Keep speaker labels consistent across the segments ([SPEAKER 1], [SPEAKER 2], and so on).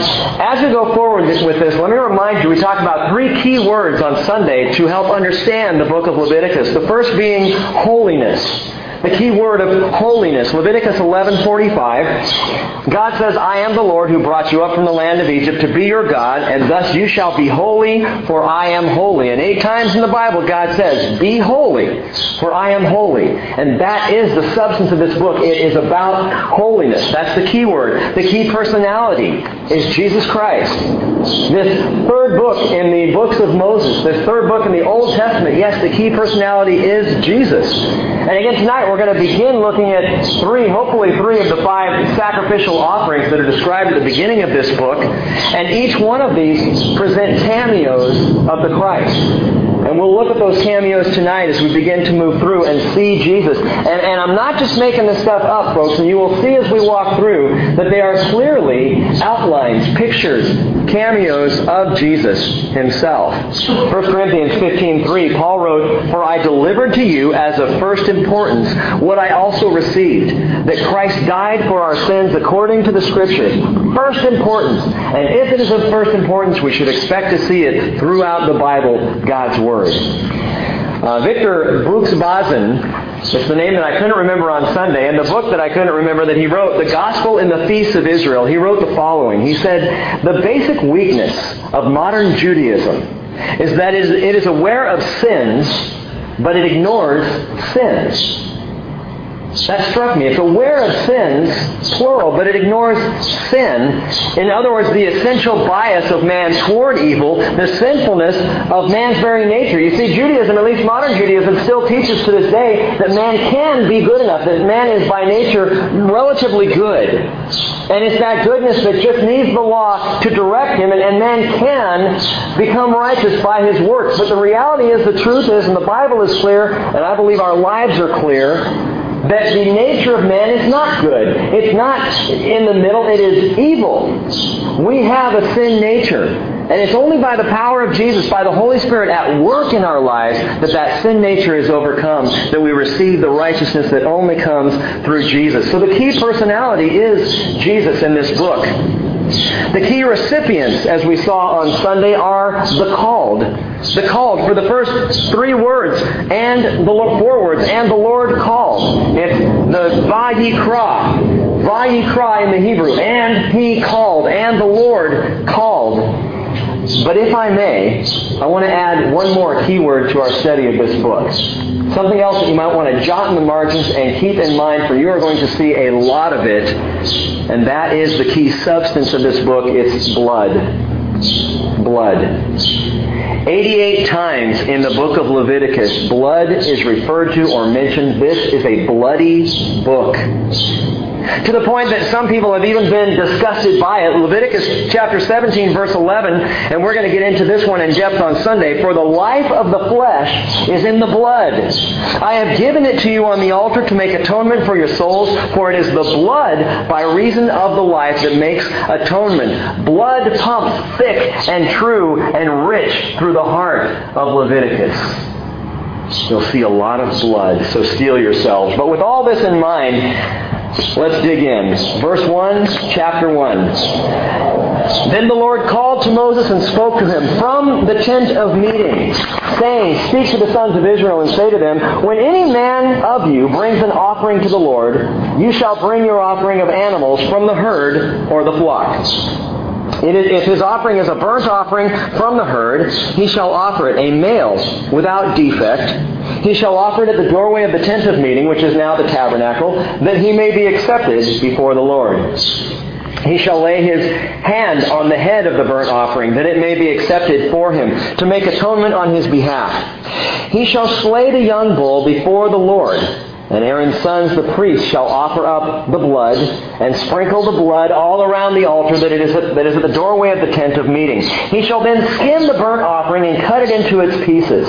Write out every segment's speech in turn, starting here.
[SPEAKER 1] As we go forward with this, let me remind you, we talked about three key words on Sunday to help understand the book of Leviticus. The first being holiness. The key word of holiness, Leviticus 11:45. God says, "I am the Lord who brought you up from the land of Egypt to be your God, and thus you shall be holy, for I am holy." And eight times in the Bible God says, "Be holy, for I am holy." And that is the substance of this book. It is about holiness. That's the key word. The key personality is Jesus Christ. This third book in the books of Moses, this third book in the Old Testament, yes, the key personality is Jesus. And again tonight we're going to begin looking at three, hopefully three of the five sacrificial offerings that are described at the beginning of this book. And each one of these present cameos of the Christ. And we'll look at those cameos tonight as we begin to move through and see Jesus. And, and I'm not just making this stuff up, folks, and you will see as we walk through that they are clearly outlines, pictures, cameos of Jesus himself. 1 Corinthians 15:3, Paul wrote, "For I delivered to you as of first importance what I also received, that Christ died for our sins according to the Scriptures." First importance. And if it is of first importance, we should expect to see it throughout the Bible, God's Word. Uh, Victor Buksbazen it's the name that I couldn't remember on Sunday, and the book that I couldn't remember that he wrote, The Gospel in the Feasts of Israel, he wrote the following. He said, The basic weakness of modern Judaism is that it is aware of sins, but it ignores sins. That struck me. It's aware of sins, plural, but it ignores sin. In other words, the essential bias of man toward evil, the sinfulness of man's very nature. You see, Judaism, at least modern Judaism, still teaches to this day that man can be good enough, that man is by nature relatively good. And it's that goodness that just needs the law to direct him, and, and man can become righteous by his works. But the reality is, the truth is, and the Bible is clear, and I believe our lives are clear, that the nature of man is not good. It's not in the middle, it is evil. We have a sin nature. And it's only by the power of Jesus, by the Holy Spirit at work in our lives, that that sin nature is overcome, that we receive the righteousness that only comes through Jesus. So the key personality is Jesus in this book. The key recipients, as we saw on Sunday, are the called. The called for the first three words and the four words, and the Lord called. It's the Vayikra. Vayikra in the Hebrew. And He called. And the Lord called. But if I may, I want to add one more keyword to our study of this book. Something else that you might want to jot in the margins and keep in mind, for you are going to see a lot of it, and that is the key substance of this book. It's blood. Blood. 88 times in the book of Leviticus, blood is referred to or mentioned. This is a bloody book. To the point that some people have even been disgusted by it. Leviticus chapter 17 verse 11, and we're going to get into this one in depth on Sunday. For the life of the flesh is in the blood. I have given it to you on the altar to make atonement for your souls, for it is the blood by reason of the life that makes atonement. Blood pumps thick and true and rich through the heart of Leviticus. You'll see a lot of blood, so steel yourselves. But with all this in mind, Let's dig in. Verse 1, chapter 1. Then the Lord called to Moses and spoke to him from the tent of meeting, saying, Speak to the sons of Israel and say to them, When any man of you brings an offering to the Lord, you shall bring your offering of animals from the herd or the flock. If his offering is a burnt offering from the herd, he shall offer it, a male, without defect. He shall offer it at the doorway of the tent of meeting, which is now the tabernacle, that he may be accepted before the Lord. He shall lay his hand on the head of the burnt offering, that it may be accepted for him, to make atonement on his behalf. He shall slay the young bull before the Lord. And Aaron's sons, the priests, shall offer up the blood and sprinkle the blood all around the altar that, is at, that is at the doorway of the tent of meeting. He shall then skin the burnt offering and cut it into its pieces.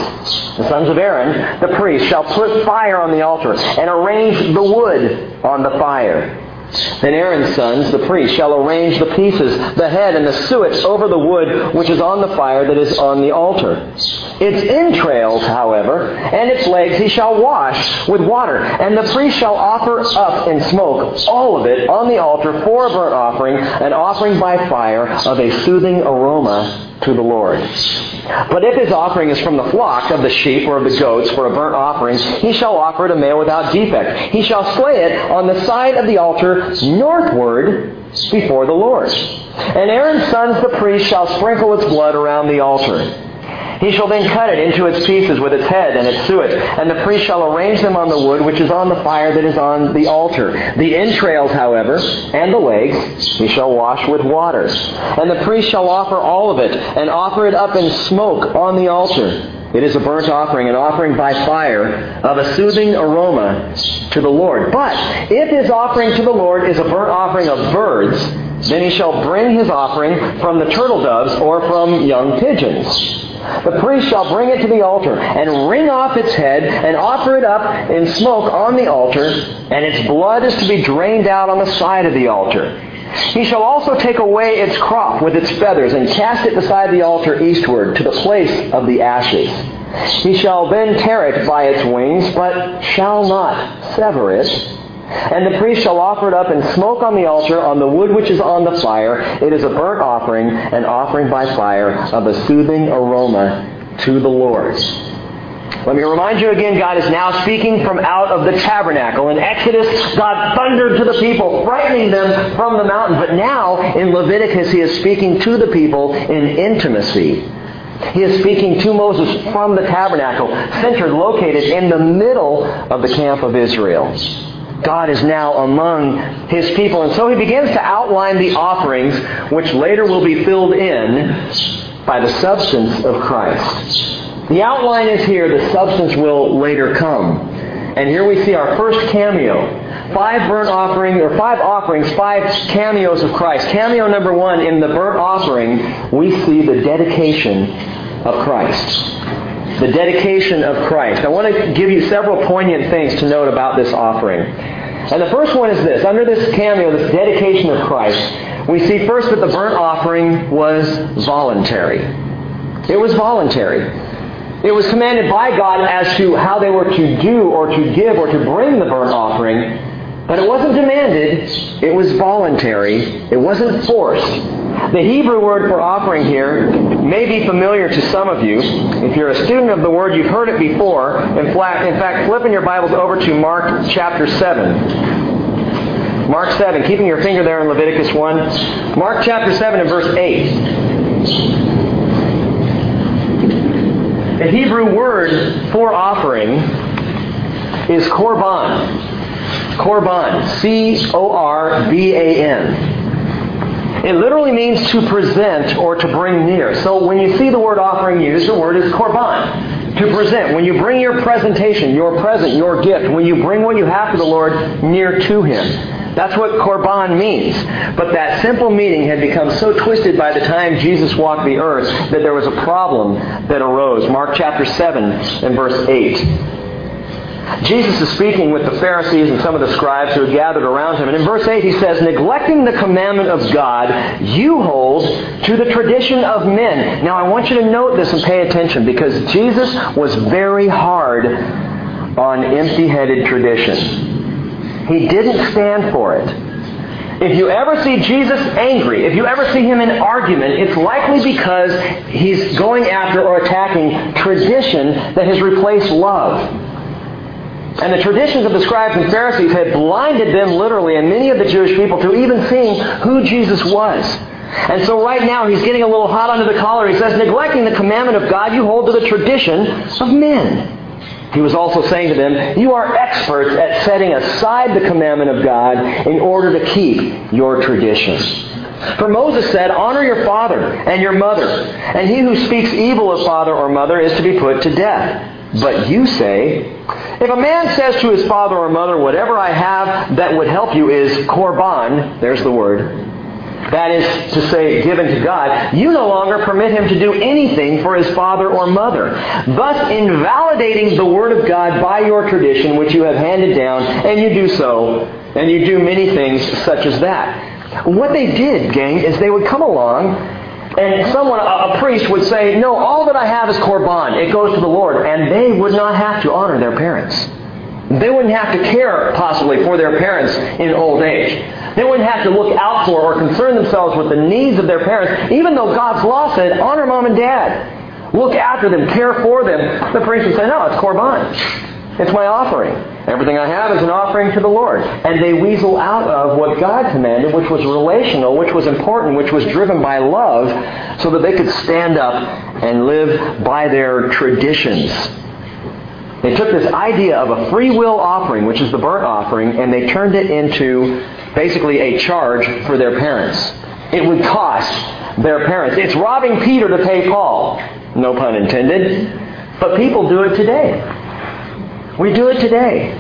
[SPEAKER 1] The sons of Aaron, the priests, shall put fire on the altar and arrange the wood on the fire. Then Aaron's sons, the priests, shall arrange the pieces, the head and the suet over the wood which is on the fire that is on the altar. Its entrails, however, and its legs he shall wash with water, and the priest shall offer up in smoke all of it on the altar for a burnt offering, an offering by fire of a soothing aroma to the Lord. But if his offering is from the flock of the sheep or of the goats for a burnt offering, he shall offer it a male without defect. He shall slay it on the side of the altar northward before the Lord. And Aaron's sons, the priests, shall sprinkle its blood around the altar. He shall then cut it into its pieces with its head and its suet, and the priest shall arrange them on the wood which is on the fire that is on the altar. The entrails, however, and the legs, he shall wash with water. And the priest shall offer all of it, and offer it up in smoke on the altar. It is a burnt offering, an offering by fire of a soothing aroma to the Lord. But if his offering to the Lord is a burnt offering of birds, then he shall bring his offering from the turtle doves or from young pigeons. The priest shall bring it to the altar and wring off its head and offer it up in smoke on the altar, and its blood is to be drained out on the side of the altar. He shall also take away its crop with its feathers and cast it beside the altar eastward to the place of the ashes. He shall then tear it by its wings, but shall not sever it. And the priest shall offer it up in smoke on the altar on the wood which is on the fire. It is a burnt offering, an offering by fire of a soothing aroma to the Lord. Let me remind you again, God is now speaking from out of the tabernacle. In Exodus, God thundered to the people, frightening them from the mountain. But now, in Leviticus, He is speaking to the people in intimacy. He is speaking to Moses from the tabernacle, centered, located in the middle of the camp of Israel. God is now among his people. And so he begins to outline the offerings which later will be filled in by the substance of Christ. The outline is here, the substance will later come. And here we see our first cameo. Five burnt offerings, or five offerings, five cameos of Christ. Cameo number one, in the burnt offering, we see the dedication of Christ the dedication of Christ. I want to give you several poignant things to note about this offering. And the first one is this. Under this cameo, this dedication of Christ, we see first that the burnt offering was voluntary. It was voluntary. It was commanded by God as to how they were to do or to give or to bring the burnt offering, but it wasn't demanded. It was voluntary. It wasn't forced. The Hebrew word for offering here may be familiar to some of you. If you're a student of the word, you've heard it before. In fact, in fact flipping your Bibles over to Mark chapter 7. Mark 7, keeping your finger there in Leviticus 1. Mark chapter 7 and verse 8. The Hebrew word for offering is korban. Korban. C O R B A N. It literally means to present or to bring near. So when you see the word offering used, the word is korban. To present. When you bring your presentation, your present, your gift, when you bring what you have to the Lord near to Him. That's what korban means. But that simple meaning had become so twisted by the time Jesus walked the earth that there was a problem that arose. Mark chapter 7 and verse 8. Jesus is speaking with the Pharisees and some of the scribes who had gathered around him. And in verse 8 he says, Neglecting the commandment of God, you hold to the tradition of men. Now I want you to note this and pay attention because Jesus was very hard on empty-headed tradition. He didn't stand for it. If you ever see Jesus angry, if you ever see him in argument, it's likely because he's going after or attacking tradition that has replaced love. And the traditions of the scribes and Pharisees had blinded them literally and many of the Jewish people to even seeing who Jesus was. And so right now he's getting a little hot under the collar. He says, neglecting the commandment of God, you hold to the tradition of men. He was also saying to them, you are experts at setting aside the commandment of God in order to keep your traditions. For Moses said, Honor your father and your mother, and he who speaks evil of father or mother is to be put to death. But you say, if a man says to his father or mother, whatever I have that would help you is korban, there's the word, that is to say, given to God, you no longer permit him to do anything for his father or mother, thus invalidating the word of God by your tradition which you have handed down, and you do so, and you do many things such as that. What they did, gang, is they would come along And someone, a, priest, would say, No, all that I have is korban. It goes to the Lord. And they would not have to honor their parents. They wouldn't have to care, possibly, for their parents in old age. They wouldn't have to look out for or concern themselves with the needs of their parents, even though God's law said, honor mom and dad. Look after them, care for them. The priest would say, no, it's korban. It's my offering. Everything I have is an offering to the Lord. And they weasel out of what God commanded, which was relational, which was important, which was driven by love, so that they could stand up and live by their traditions. They took this idea of a free will offering, which is the burnt offering, and they turned it into basically a charge for their parents. It would cost their parents. It's robbing Peter to pay Paul. No pun intended. But people do it today. We do it today.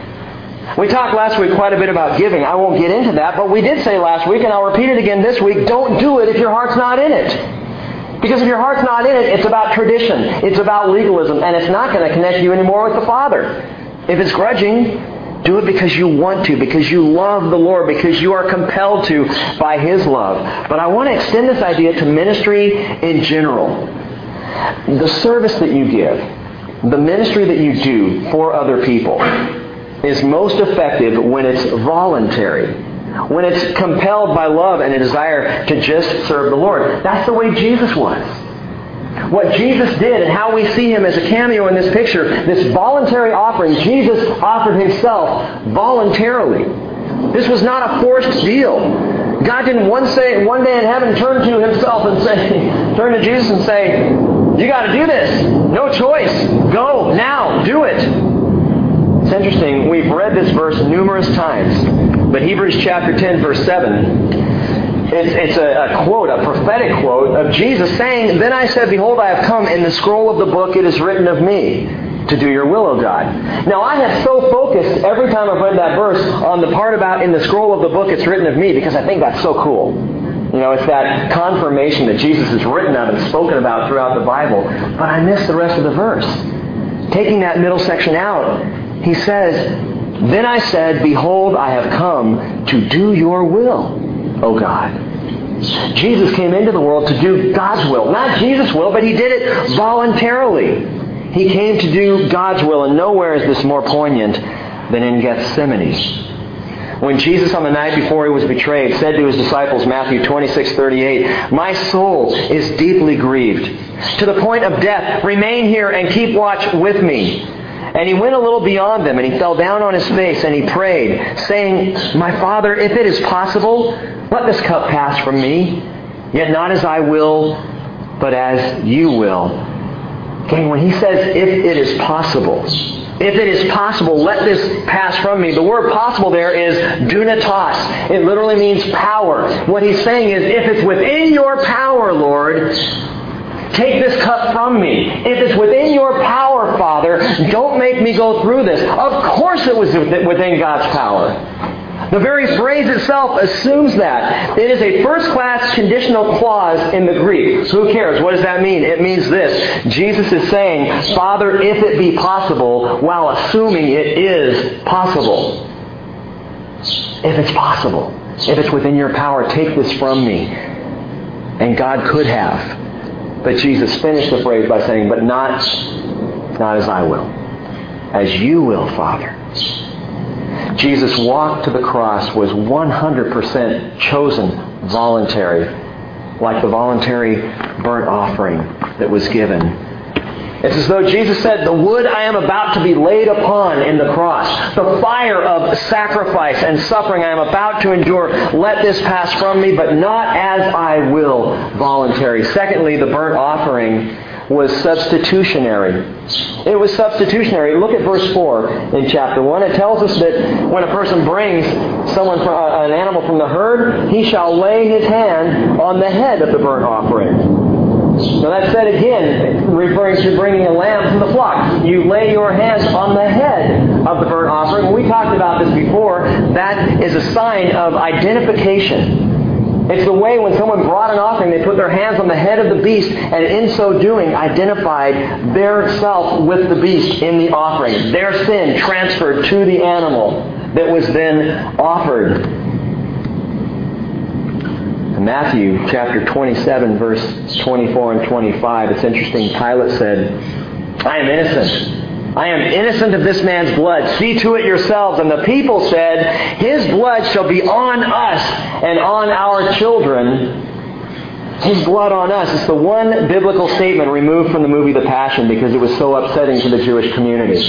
[SPEAKER 1] We talked last week quite a bit about giving. I won't get into that, but we did say last week, and I'll repeat it again this week, don't do it if your heart's not in it. Because if your heart's not in it, it's about tradition. It's about legalism, and it's not going to connect you anymore with the Father. If it's grudging, do it because you want to, because you love the Lord, because you are compelled to by His love. But I want to extend this idea to ministry in general. The service that you give, the ministry that you do for other people, is most effective when it's voluntary. When it's compelled by love and a desire to just serve the Lord. That's the way Jesus was. What Jesus did and how we see him as a cameo in this picture, this voluntary offering, Jesus offered himself voluntarily. This was not a forced deal. God didn't one, say, one day in heaven turn to himself and say, turn to Jesus and say, you got to do this. No choice. Go now. Do it. It's interesting. We've read this verse numerous times, but Hebrews chapter 10, verse 7, it's, it's a, a, quote, a prophetic quote of Jesus saying, Then I said, Behold, I have come. In the scroll of the book it is written of me to do your will, O God. Now, I have so focused every time I've read that verse on the part about in the scroll of the book it's written of me because I think that's so cool. You know, it's that confirmation that Jesus is written of and spoken about throughout the Bible. But I miss the rest of the verse. Taking that middle section out, he says, Then I said, Behold, I have come to do your will, O God. Jesus came into the world to do God's will. Not Jesus' will, but he did it voluntarily. He came to do God's will, and nowhere is this more poignant than in Gethsemane. When Jesus, on the night before he was betrayed, said to his disciples, Matthew 26, 38, My soul is deeply grieved, to the point of death. Remain here and keep watch with me. And he went a little beyond them, and he fell down on his face, and he prayed, saying, My Father, if it is possible, let this cup pass from me. Yet not as I will, but as you will. Okay, when he says, if it is possible, if it is possible, let this pass from me. The word possible there is dunatos. It literally means power. What he's saying is, if it's within your power, Lord, take this cup from me. If it's within your power, Father, don't make me go through this. Of course it was within God's power. The very phrase itself assumes that. It is a first class conditional clause in the Greek. So who cares? What does that mean? It means this. Jesus is saying, Father, if it be possible, while assuming it is possible. If it's possible. If it's within your power, take this from me. And God could have. But Jesus finished the phrase by saying, but not, not as I will. As you will, Father. Jesus walked to the cross was 100% chosen voluntary, like the voluntary burnt offering that was given. It's as though Jesus said, The wood I am about to be laid upon in the cross, the fire of sacrifice and suffering I am about to endure, let this pass from me, but not as I will, voluntary. Secondly, the burnt offering was substitutionary. It was substitutionary. Look at verse 4 in chapter 1. It tells us that when a person brings someone from, uh, an animal from the herd, he shall lay his hand on the head of the burnt offering. Now that said again, referring to bringing a lamb from the flock. You lay your hands on the head of the burnt offering. We talked about this before, that is a sign of identification. It's the way when someone brought an offering, they put their hands on the head of the beast, and in so doing, identified their self with the beast in the offering. Their sin transferred to the animal that was then offered. Matthew chapter 27, verse 24 and 25, it's interesting. Pilate said, I am innocent. I am innocent of this man's blood. See to it yourselves. And the people said, His blood shall be on us and on our children. His blood on us. It's the one biblical statement removed from the movie The Passion because it was so upsetting to the Jewish community.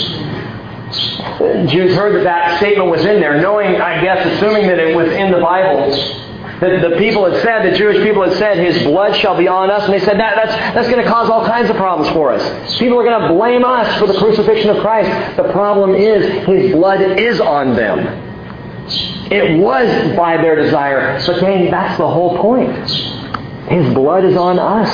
[SPEAKER 1] Jews heard that that statement was in there, knowing, I guess, assuming that it was in the Bible, that the people had said, the Jewish people had said, His blood shall be on us. And they said, that, that's, that's going to cause all kinds of problems for us. People are going to blame us for the crucifixion of Christ. The problem is, His blood is on them. It was by their desire. But gang, that's the whole point. His blood is on us.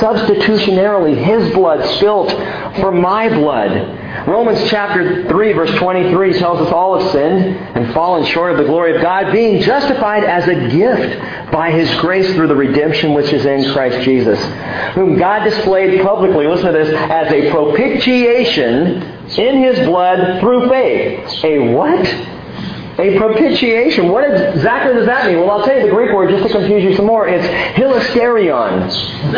[SPEAKER 1] Substitutionarily, His blood spilt for my blood. Romans chapter 3 verse 23 tells us all have sinned and fallen short of the glory of God, being justified as a gift by His grace through the redemption which is in Christ Jesus, whom God displayed publicly, listen to this, as a propitiation in His blood through faith. A what? A propitiation. What exactly does that mean? Well, I'll tell you the Greek word just to confuse you some more. It's hilasterion. Isn't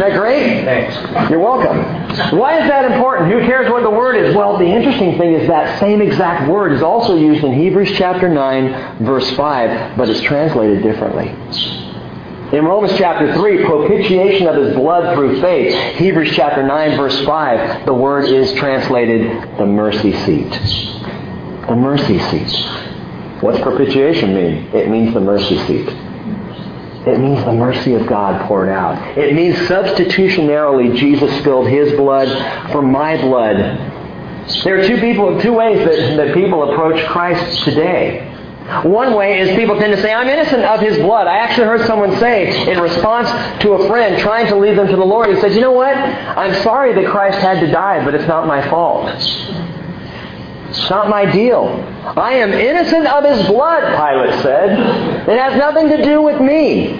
[SPEAKER 1] that great?
[SPEAKER 2] Thanks.
[SPEAKER 1] You're welcome. Why is that important? Who cares what the word is? Well, the interesting thing is that same exact word is also used in Hebrews chapter 9, verse 5, but it's translated differently. In Romans chapter 3, propitiation of his blood through faith. Hebrews chapter 9, verse 5, the word is translated the mercy seat the mercy seat. What's propitiation mean? It means the mercy seat. It means the mercy of God poured out. It means substitutionarily Jesus spilled his blood for my blood. There are two people, two ways that, that people approach Christ today. One way is people tend to say, I'm innocent of his blood. I actually heard someone say in response to a friend trying to lead them to the Lord, he said, You know what? I'm sorry that Christ had to die, but it's not my fault. It's not my deal. I am innocent of his blood, Pilate said. It has nothing to do with me.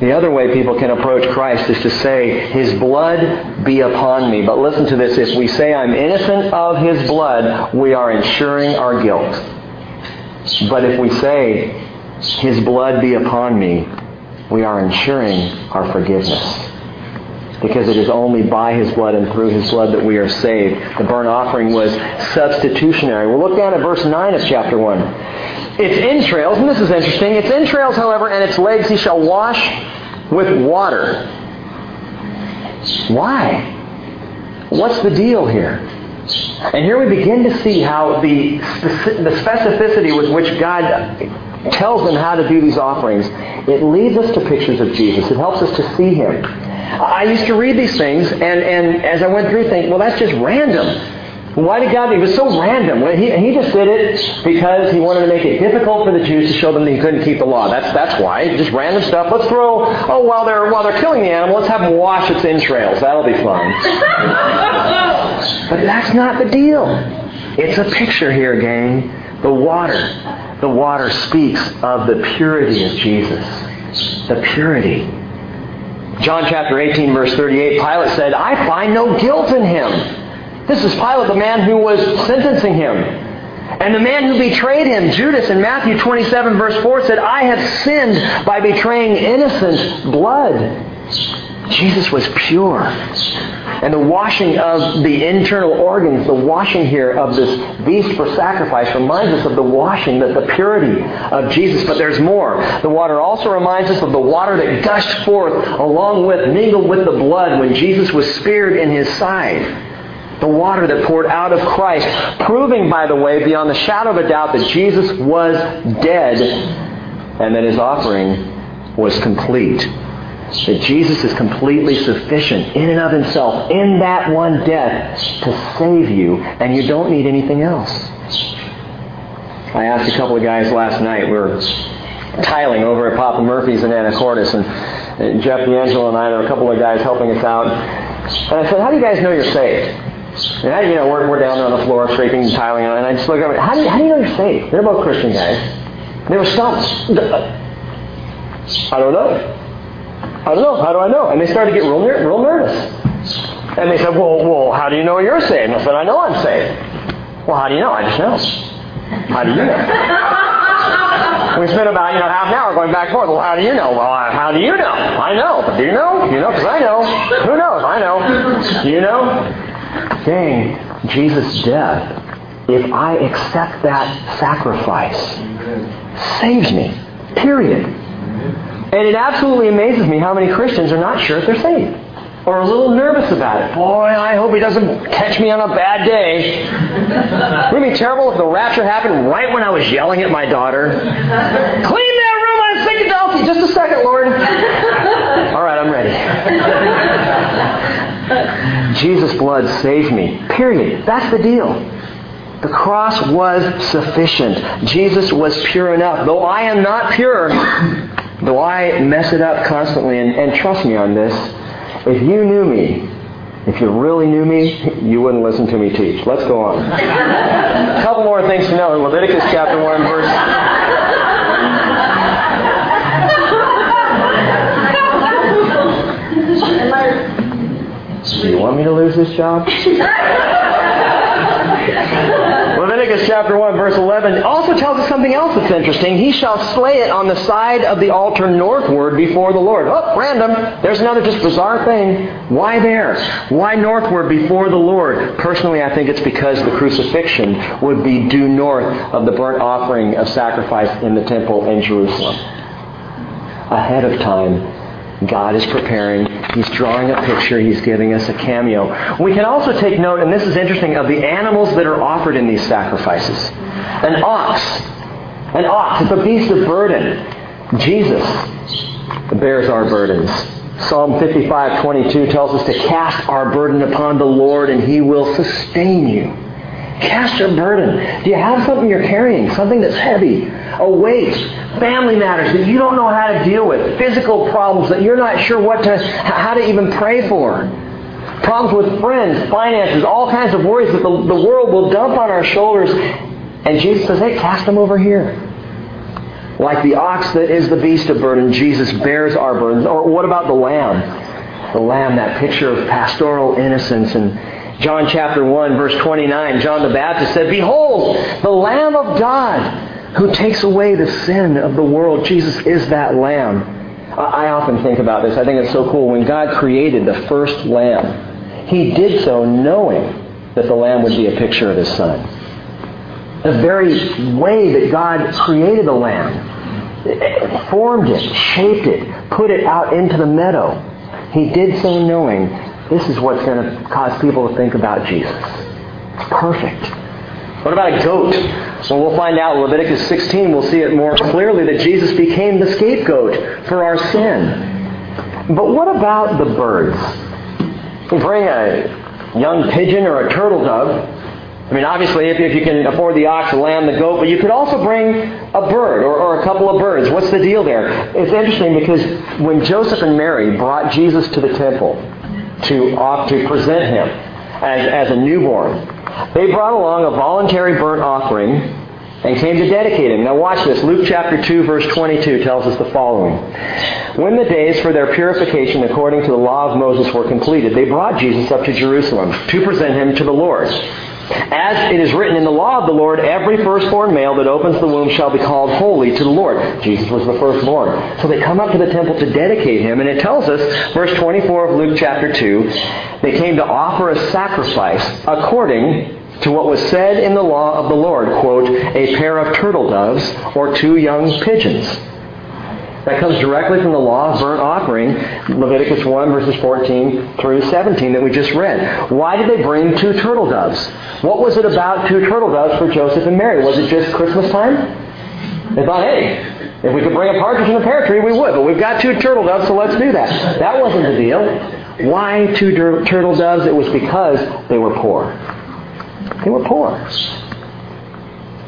[SPEAKER 1] The other way people can approach Christ is to say, His blood be upon me. But listen to this. If we say, I'm innocent of His blood, we are ensuring our guilt. But if we say, His blood be upon me, we are ensuring our forgiveness because it is only by His blood and through His blood that we are saved. The burnt offering was substitutionary. We'll look down at verse 9 of chapter 1. Its entrails, and this is interesting, its entrails, however, and its legs he shall wash with water. Why? What's the deal here? And here we begin to see how the, the specificity with which God tells them how to do these offerings, it leads us to pictures of Jesus. It helps us to see Him. I used to read these things, and, and as I went through, think, well, that's just random. Why did God? It was so random. He, he just did it because he wanted to make it difficult for the Jews to show them that he couldn't keep the law. That's that's why. Just random stuff. Let's throw. Oh, while they're while they're killing the animal, let's have them wash its entrails. That'll be fun. but that's not the deal. It's a picture here, gang. The water. The water speaks of the purity of Jesus. The purity. John chapter 18, verse 38, Pilate said, I find no guilt in him. This is Pilate, the man who was sentencing him. And the man who betrayed him, Judas, in Matthew 27, verse 4, said, I have sinned by betraying innocent blood. Jesus was pure. And the washing of the internal organs, the washing here of this beast for sacrifice reminds us of the washing, that the purity of Jesus. But there's more. The water also reminds us of the water that gushed forth along with, mingled with the blood when Jesus was speared in his side the water that poured out of Christ, proving, by the way, beyond the shadow of a doubt that Jesus was dead and that his offering was complete. That Jesus is completely sufficient in and of himself in that one death to save you, and you don't need anything else. I asked a couple of guys last night, we were tiling over at Papa Murphy's in Anacortes, and uh, Jeff D'Angelo and I, there were a couple of guys helping us out. And I said, How do you guys know you're saved? And I, you know, we're, we're down there on the floor scraping and tiling and I just look over. How do you, how do you know you're saved? They're both Christian guys. They were stumped. I don't know. I don't know. How do I know? And they started to get real, real nervous. And they said, well, well, how do you know you're saved? And I said, I know I'm saved. Well, how do you know? I just know. How do you know? we spent about you know half an hour going back and forth. Well, how do you know? Well, how do you know? I know, but do you know? You know, because I know. Who knows? I know. Do you know? Dang, Jesus' death. If I accept that sacrifice, saves me. Period. And it absolutely amazes me how many Christians are not sure if they're saved. Or a little nervous about it. Boy, I hope he doesn't catch me on a bad day. Wouldn't it be terrible if the rapture happened right when I was yelling at my daughter? Clean that room, I'm sick of Delphi. Just a second, Lord. All right, I'm ready. Jesus' blood saved me. Period. That's the deal. The cross was sufficient. Jesus was pure enough. Though I am not pure, though I mess it up constantly, and, and trust me on this, if you knew me, if you really knew me, you wouldn't listen to me teach. Let's go on. A couple more things to know in Leviticus chapter 1, verse. Do you want me to lose this job? Leviticus chapter 1, verse 11 also tells us something else that's interesting. He shall slay it on the side of the altar northward before the Lord. Oh, random. There's another just bizarre thing. Why there? Why northward before the Lord? Personally, I think it's because the crucifixion would be due north of the burnt offering of sacrifice in the temple in Jerusalem. Ahead of time, God is preparing. He's drawing a picture. He's giving us a cameo. We can also take note, and this is interesting, of the animals that are offered in these sacrifices. An ox. An ox. It's a beast of burden. Jesus bears our burdens. Psalm 55, 22 tells us to cast our burden upon the Lord and He will sustain you. Cast your burden. Do you have something you're carrying? Something that's heavy? A weight? Family matters that you don't know how to deal with? Physical problems that you're not sure what to, how to even pray for? Problems with friends, finances, all kinds of worries that the, the world will dump on our shoulders. And Jesus says, hey, cast them over here. Like the ox that is the beast of burden, Jesus bears our burdens. Or what about the lamb? The lamb, that picture of pastoral innocence and John chapter 1, verse 29, John the Baptist said, Behold, the Lamb of God who takes away the sin of the world. Jesus is that Lamb. I often think about this. I think it's so cool. When God created the first Lamb, He did so knowing that the Lamb would be a picture of His Son. The very way that God created the Lamb, formed it, shaped it, put it out into the meadow, He did so knowing this is what's going to cause people to think about Jesus. It's perfect. What about a goat? Well, we'll find out in Leviticus 16, we'll see it more clearly that Jesus became the scapegoat for our sin. But what about the birds? Bring a young pigeon or a turtle dove. I mean, obviously, if, if you can afford the ox, the lamb, the goat, but you could also bring a bird or, or a couple of birds. What's the deal there? It's interesting because when Joseph and Mary brought Jesus to the temple, to, uh, to present him as, as a newborn. They brought along a voluntary burnt offering and came to dedicate him. Now watch this. Luke chapter 2 verse 22 tells us the following. When the days for their purification according to the law of Moses were completed, they brought Jesus up to Jerusalem to present him to the Lord. As it is written in the law of the Lord, every firstborn male that opens the womb shall be called holy to the Lord. Jesus was the firstborn. So they come up to the temple to dedicate him, and it tells us, verse 24 of Luke chapter 2, they came to offer a sacrifice according to what was said in the law of the Lord, quote, a pair of turtle doves or two young pigeons. That comes directly from the law of burnt offering, Leviticus 1 verses 14 through 17 that we just read. Why did they bring two turtle doves? What was it about two turtle doves for Joseph and Mary? Was it just Christmas time? They thought, hey, if we could bring a partridge in a pear tree, we would. But we've got two turtle doves, so let's do that. That wasn't the deal. Why two turtle doves? It was because they were poor. They were poor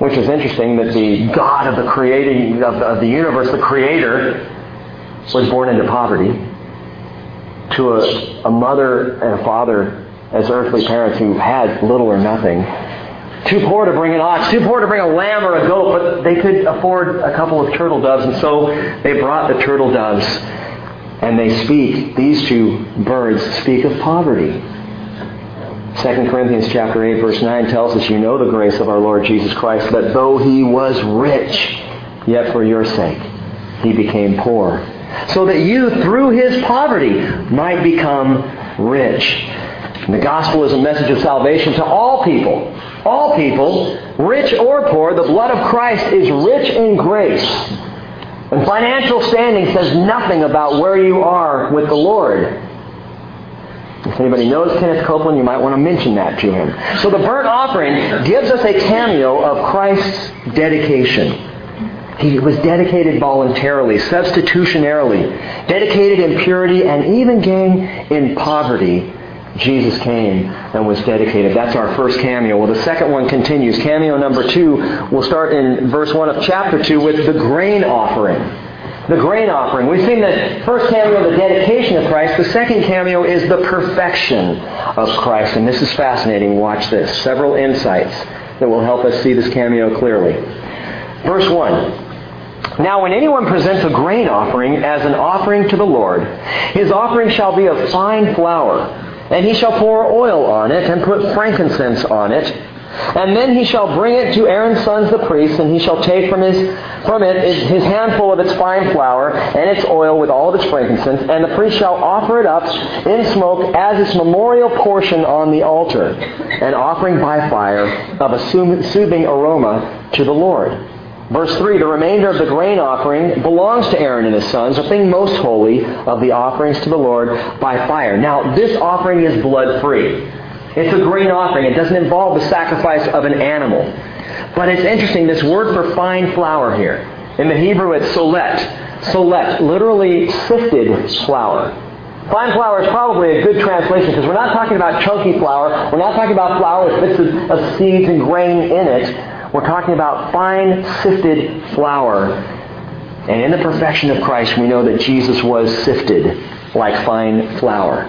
[SPEAKER 1] which is interesting that the God of the creating of, of the universe, the Creator, was born into poverty to a, a mother and a father as earthly parents who had little or nothing. Too poor to bring an ox, too poor to bring a lamb or a goat, but they could afford a couple of turtle doves, and so they brought the turtle doves. And they speak, these two birds speak of poverty. 2 Corinthians chapter 8 verse 9 tells us you know the grace of our Lord Jesus Christ that though he was rich Yet for your sake he became poor, so that you, through his poverty, might become rich. And the gospel is a message of salvation to all people. All people, rich or poor, the blood of Christ is rich in grace. And financial standing says nothing about where you are with the Lord. If anybody knows Kenneth Copeland, you might want to mention that to him. So the burnt offering gives us a cameo of Christ's dedication. He was dedicated voluntarily, substitutionarily, dedicated in purity, and even gang in poverty. Jesus came and was dedicated. That's our first cameo. Well, the second one continues. Cameo number two, we'll start in verse 1 of chapter 2 with the grain offering the grain offering. We've seen the first cameo, the dedication of Christ. The second cameo is the perfection of Christ. And this is fascinating. Watch this. Several insights that will help us see this cameo clearly. Verse 1. Now, when anyone presents a grain offering as an offering to the Lord, his offering shall be of fine flour, and he shall pour oil on it and put frankincense on it and then he shall bring it to Aaron's sons the priests, and he shall take from his from it his handful of its fine flour and its oil with all of its frankincense, and the priest shall offer it up in smoke as its memorial portion on the altar, an offering by fire of a soothing aroma to the Lord. Verse 3, the remainder of the grain offering belongs to Aaron and his sons, a thing most holy of the offerings to the Lord by fire. Now, this offering is blood free. It's a grain offering. It doesn't involve the sacrifice of an animal. But it's interesting, this word for fine flour here. In the Hebrew, it's solet. Solet, literally sifted flour. Fine flour is probably a good translation because we're not talking about chunky flour. We're not talking about flour with bits of, seeds and grain in it. We're talking about fine sifted flour. And in the perfection of Christ, we know that Jesus was sifted like fine flour.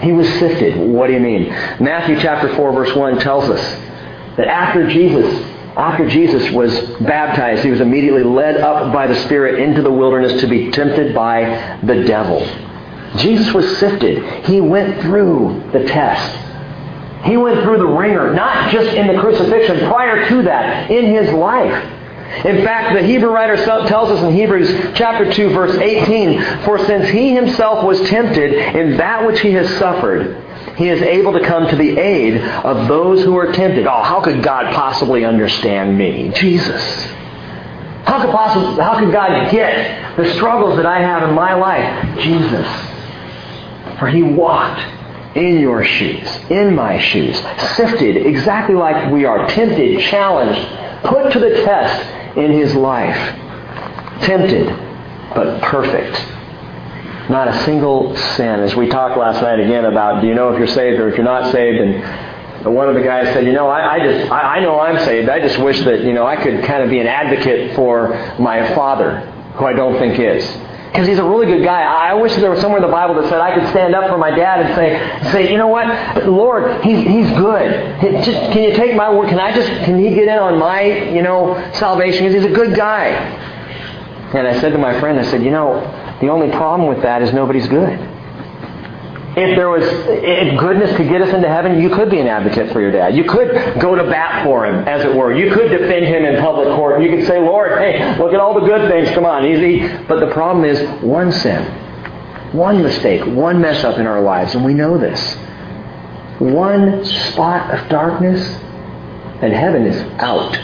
[SPEAKER 1] He was sifted. What do you mean? Matthew chapter 4 verse 1 tells us that after Jesus after Jesus was baptized, he was immediately led up by the Spirit into the wilderness to be tempted by the devil. Jesus was sifted. He went through the test. He went through the ringer, not just in the crucifixion, prior to that, in his life. In fact, the Hebrew writer tells us in Hebrews chapter 2 verse 18, For since he himself was tempted in that which he has suffered, he is able to come to the aid of those who are tempted. Oh, how could God possibly understand me? Jesus. How could, possibly, how could God get the struggles that I have in my life? Jesus. For he walked in your shoes, in my shoes, sifted exactly like we are, tempted, challenged, put to the test in his life. Tempted, but perfect. Not a single sin. As we talked last night again about do you know if you're saved or if you're not saved, and one of the guys said, you know, I, I just I, I know I'm saved. I just wish that, you know, I could kind of be an advocate for my father, who I don't think is. Because he's a really good guy. I wish there was somewhere in the Bible that said I could stand up for my dad and say, say, you know what, Lord, he's he's good. Just, can you take my word? Can I just can he get in on my you know salvation? Because he's a good guy. And I said to my friend, I said, you know, the only problem with that is nobody's good. If there was, if goodness could get us into heaven, you could be an advocate for your dad. You could go to bat for him, as it were. You could defend him in public court. You could say, Lord, hey, look at all the good things. Come on, easy. But the problem is one sin, one mistake, one mess up in our lives, and we know this. One spot of darkness, and heaven is out.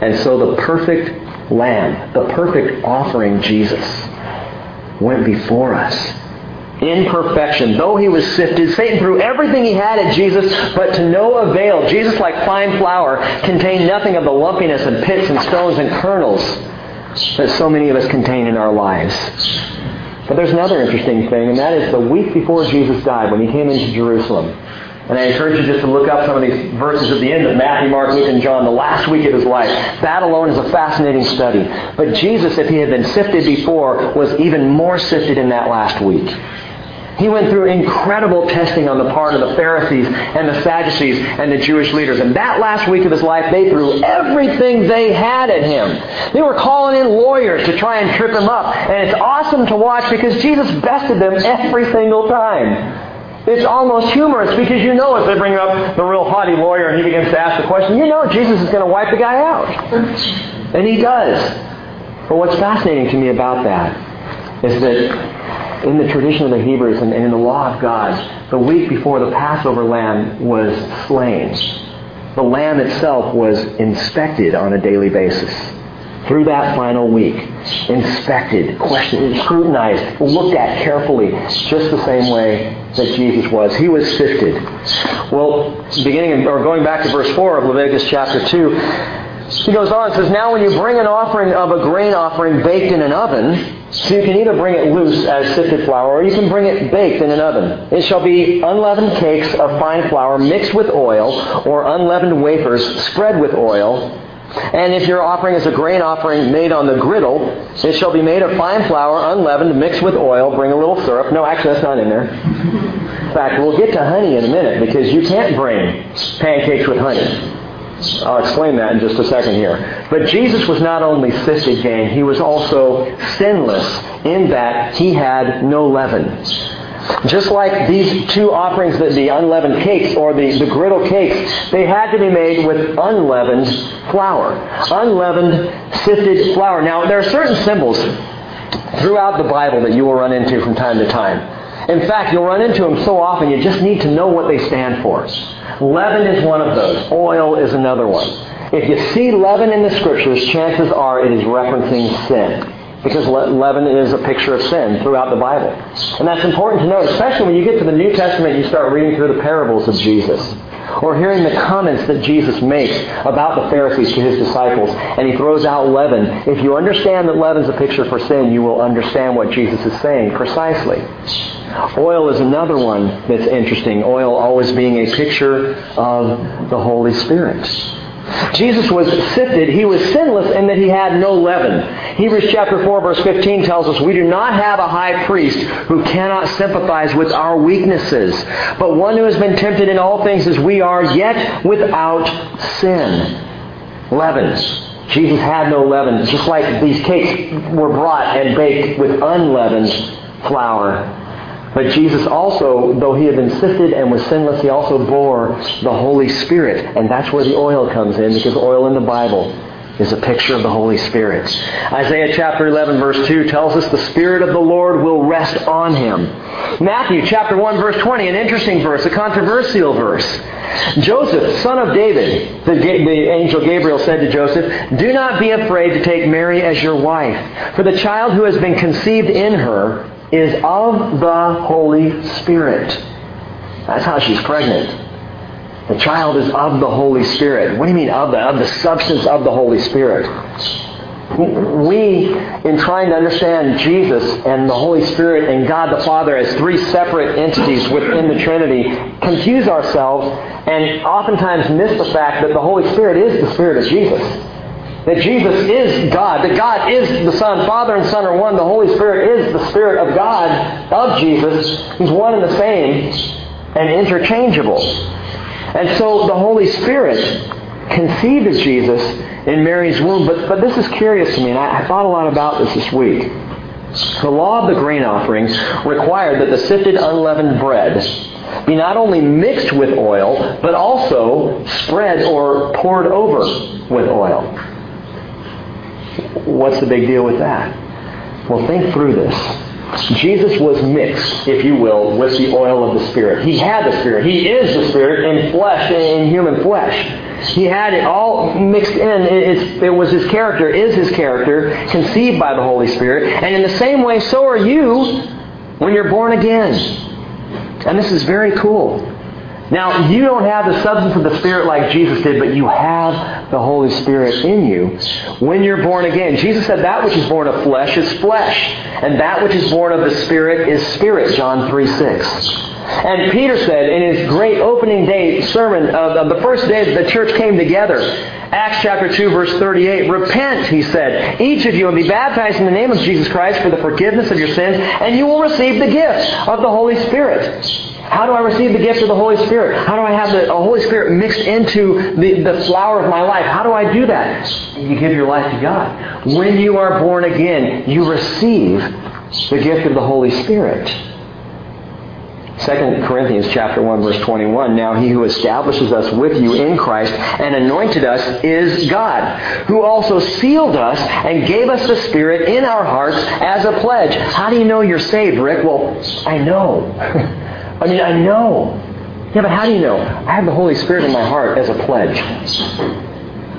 [SPEAKER 1] And so the perfect Lamb, the perfect offering, Jesus, went before us in perfection. Though he was sifted, Satan threw everything he had at Jesus, but to no avail. Jesus, like fine flour, contained nothing of the lumpiness and pits and stones and kernels that so many of us contain in our lives. But there's another interesting thing, and that is the week before Jesus died, when he came into Jerusalem. And I encourage you just to look up some of these verses at the end of Matthew, Mark, Luke, and John, the last week of his life. That alone is a fascinating study. But Jesus, if he had been sifted before, was even more sifted in that last week. He went through incredible testing on the part of the Pharisees and the Sadducees and the Jewish leaders. And that last week of his life, they threw everything they had at him. They were calling in lawyers to try and trip him up. And it's awesome to watch because Jesus bested them every single time. It's almost humorous because you know if they bring up the real haughty lawyer and he begins to ask the question, you know Jesus is going to wipe the guy out. And he does. But what's fascinating to me about that is that in the tradition of the Hebrews and in the law of God, the week before the Passover lamb was slain, the lamb itself was inspected on a daily basis through that final week, inspected, questioned, scrutinized, looked at carefully, just the same way that Jesus was. He was sifted. Well, beginning or going back to verse 4 of Leviticus chapter 2, he goes on and says, Now when you bring an offering of a grain offering baked in an oven, so you can either bring it loose as sifted flour, or you can bring it baked in an oven. It shall be unleavened cakes of fine flour mixed with oil, or unleavened wafers spread with oil, and if your offering is a grain offering made on the griddle, it shall be made of fine flour, unleavened, mixed with oil. Bring a little syrup. No, actually, that's not in there. In fact, we'll get to honey in a minute because you can't bring pancakes with honey. I'll explain that in just a second here. But Jesus was not only sifted, gang, he was also sinless in that he had no leaven. Just like these two offerings, the, the unleavened cakes or the, the griddle cakes, they had to be made with unleavened flour. Unleavened, sifted flour. Now, there are certain symbols throughout the Bible that you will run into from time to time. In fact, you'll run into them so often you just need to know what they stand for. Leaven is one of those. Oil is another one. If you see leaven in the scriptures, chances are it is referencing sin. Because leaven is a picture of sin throughout the Bible. And that's important to note, especially when you get to the New Testament you start reading through the parables of Jesus. Or hearing the comments that Jesus makes about the Pharisees to his disciples, and he throws out leaven. If you understand that leaven is a picture for sin, you will understand what Jesus is saying precisely. Oil is another one that's interesting. Oil always being a picture of the Holy Spirit. Jesus was sifted. He was sinless in that he had no leaven. Hebrews chapter 4 verse 15 tells us, We do not have a high priest who cannot sympathize with our weaknesses, but one who has been tempted in all things as we are, yet without sin. Leaven. Jesus had no leaven, just like these cakes were brought and baked with unleavened flour. But Jesus also, though he had been sifted and was sinless, he also bore the Holy Spirit. And that's where the oil comes in, because oil in the Bible is a picture of the Holy Spirit. Isaiah chapter 11 verse 2 tells us the Spirit of the Lord will rest on him. Matthew chapter 1 verse 20, an interesting verse, a controversial verse. Joseph, son of David, the, the angel Gabriel said to Joseph, Do not be afraid to take Mary as your wife, for the child who has been conceived in her is of the Holy Spirit. That's how she's pregnant. The child is of the Holy Spirit. What do you mean of the? Of the substance of the Holy Spirit. We, in trying to understand Jesus and the Holy Spirit and God the Father as three separate entities within the Trinity, confuse ourselves and oftentimes miss the fact that the Holy Spirit is the Spirit of Jesus. That Jesus is God. That God is the Son. Father and Son are one. The Holy Spirit is the Spirit of God, of Jesus. He's one and the same and interchangeable. And so the Holy Spirit conceived Jesus in Mary's womb. But, but this is curious to me, and I, I thought a lot about this this week. The law of the grain offerings required that the sifted unleavened bread be not only mixed with oil, but also spread or poured over with oil. What's the big deal with that? Well, think through this. Jesus was mixed, if you will, with the oil of the Spirit. He had the Spirit. He is the Spirit in flesh, in human flesh. He had it all mixed in. It, it was his character, is his character, conceived by the Holy Spirit. And in the same way, so are you when you're born again. And this is very cool. Now, you don't have the substance of the Spirit like Jesus did, but you have the Holy Spirit in you when you're born again. Jesus said that which is born of flesh is flesh, and that which is born of the Spirit is spirit, John 3 6. And Peter said in his great opening day sermon of, the first day that the church came together, Acts chapter 2 verse 38, Repent, he said, each of you, and be baptized in the name of Jesus Christ for the forgiveness of your sins, and you will receive the gift of the Holy Spirit. How do I receive the gift of the Holy Spirit? How do I have the Holy Spirit mixed into the, the flour of my life? How do I do that? You give your life to God. When you are born again, you receive the gift of the Holy Spirit. 2 Corinthians chapter 1 verse 21, now he who establishes us with you in Christ and anointed us is God, who also sealed us and gave us the Spirit in our hearts as a pledge. How do you know you're saved, Rick? Well, I know. I mean, I know. Yeah, but how do you know? I have the Holy Spirit in my heart as a pledge.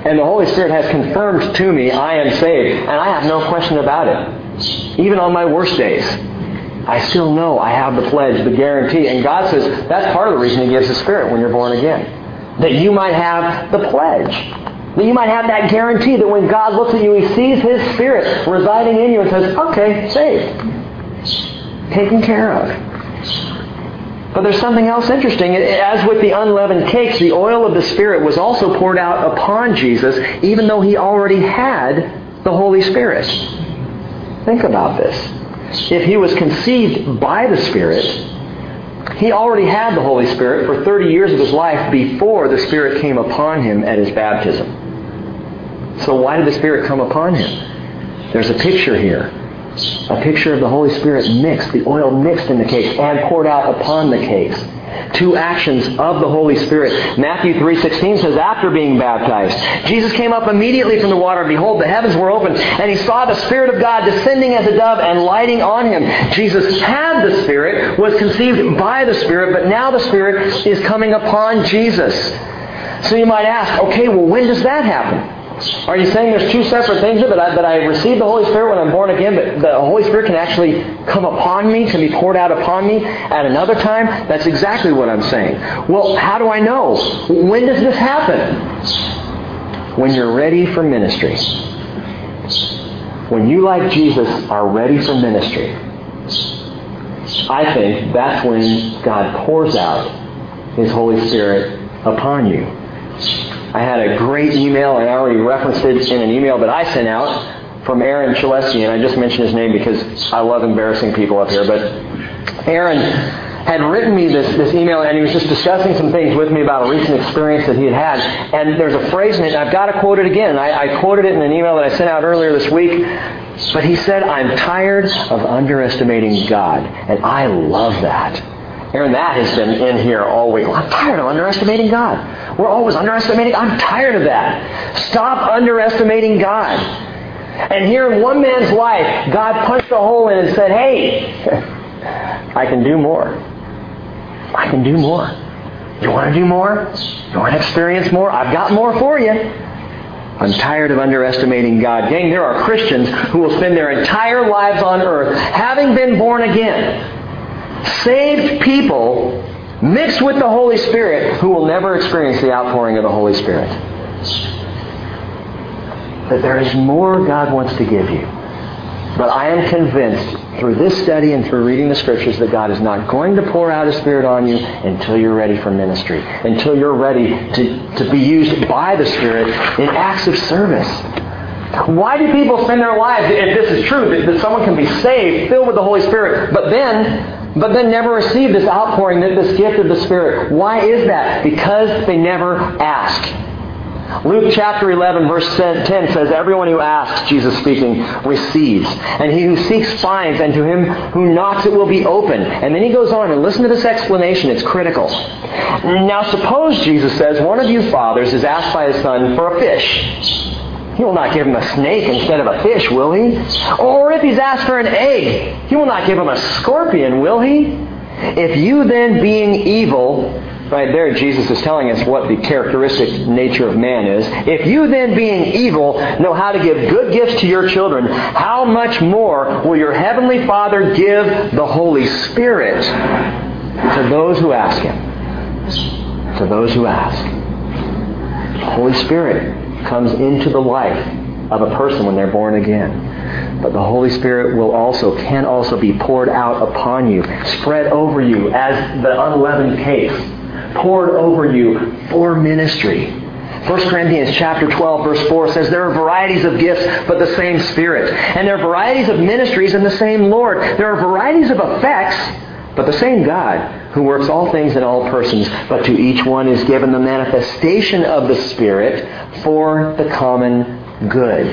[SPEAKER 1] And the Holy Spirit has confirmed to me I am saved, and I have no question about it. Even on my worst days. I still know I have the pledge, the guarantee. And God says that's part of the reason He gives the Spirit when you're born again. That you might have the pledge. That you might have that guarantee that when God looks at you, He sees His Spirit residing in you and says, okay, saved. Taken care of. But there's something else interesting. As with the unleavened cakes, the oil of the Spirit was also poured out upon Jesus, even though he already had the Holy Spirit. Think about this if he was conceived by the Spirit, he already had the Holy Spirit for 30 years of his life before the Spirit came upon him at his baptism. So why did the Spirit come upon him? There's a picture here. A picture of the Holy Spirit mixed, the oil mixed in the cakes and poured out upon the cakes two actions of the Holy Spirit. Matthew 3.16 says, after being baptized, Jesus came up immediately from the water, behold, the heavens were opened, and he saw the Spirit of God descending as a dove and lighting on him. Jesus had the Spirit, was conceived by the Spirit, but now the Spirit is coming upon Jesus. So you might ask, okay, well, when does that happen? Are you saying there's two separate things that I, that I receive the Holy Spirit when I'm born again, but the Holy Spirit can actually come upon me, can be poured out upon me at another time? That's exactly what I'm saying. Well, how do I know? When does this happen? When you're ready for ministry. When you, like Jesus, are ready for ministry. I think that's when God pours out His Holy Spirit upon you. I had a great email, and I already referenced it in an email that I sent out from Aaron Chalesky, and I just mentioned his name because I love embarrassing people up here. But Aaron had written me this, this email, and he was just discussing some things with me about a recent experience that he had had. And there's a phrase in it, I've got to quote it again. I, I quoted it in an email that I sent out earlier this week. But he said, I'm tired of underestimating God. And I love that. Aaron, that has been in here all week. Well, I'm tired of underestimating God. We're always underestimating. I'm tired of that. Stop underestimating God. And here in one man's life, God punched a hole in and said, hey, I can do more. I can do more. You want to do more? You want to experience more? I've got more for you. I'm tired of underestimating God. Gang, there are Christians who will spend their entire lives on earth having been born again. Saved people mixed with the Holy Spirit who will never experience the outpouring of the Holy Spirit. That there is more God wants to give you. But I am convinced through this study and through reading the scriptures that God is not going to pour out His Spirit on you until you're ready for ministry, until you're ready to, to be used by the Spirit in acts of service. Why do people spend their lives, if this is true, that, that someone can be saved, filled with the Holy Spirit, but then but then never receive this outpouring, this gift of the Spirit. Why is that? Because they never ask. Luke chapter 11 verse 10 says, Everyone who asks, Jesus speaking, receives. And he who seeks finds, and to him who knocks it will be open. And then he goes on, and listen to this explanation, it's critical. Now suppose, Jesus says, one of you fathers is asked by his son for a fish. He will not give him a snake instead of a fish, will he? Or if he's asked for an egg, he will not give him a scorpion, will he? If you then, being evil, right there Jesus is telling us what the characteristic nature of man is. If you then, being evil, know how to give good gifts to your children, how much more will your heavenly Father give the Holy Spirit to those who ask him? To those who ask. Holy Spirit comes into the life of a person when they're born again. But the Holy Spirit will also, can also be poured out upon you, spread over you as the unleavened cakes, poured over you for ministry. 1 Corinthians chapter 12 verse 4 says there are varieties of gifts but the same spirit and there are varieties of ministries and the same Lord there are varieties of effects but the same God who works all things in all persons, but to each one is given the manifestation of the Spirit for the common good.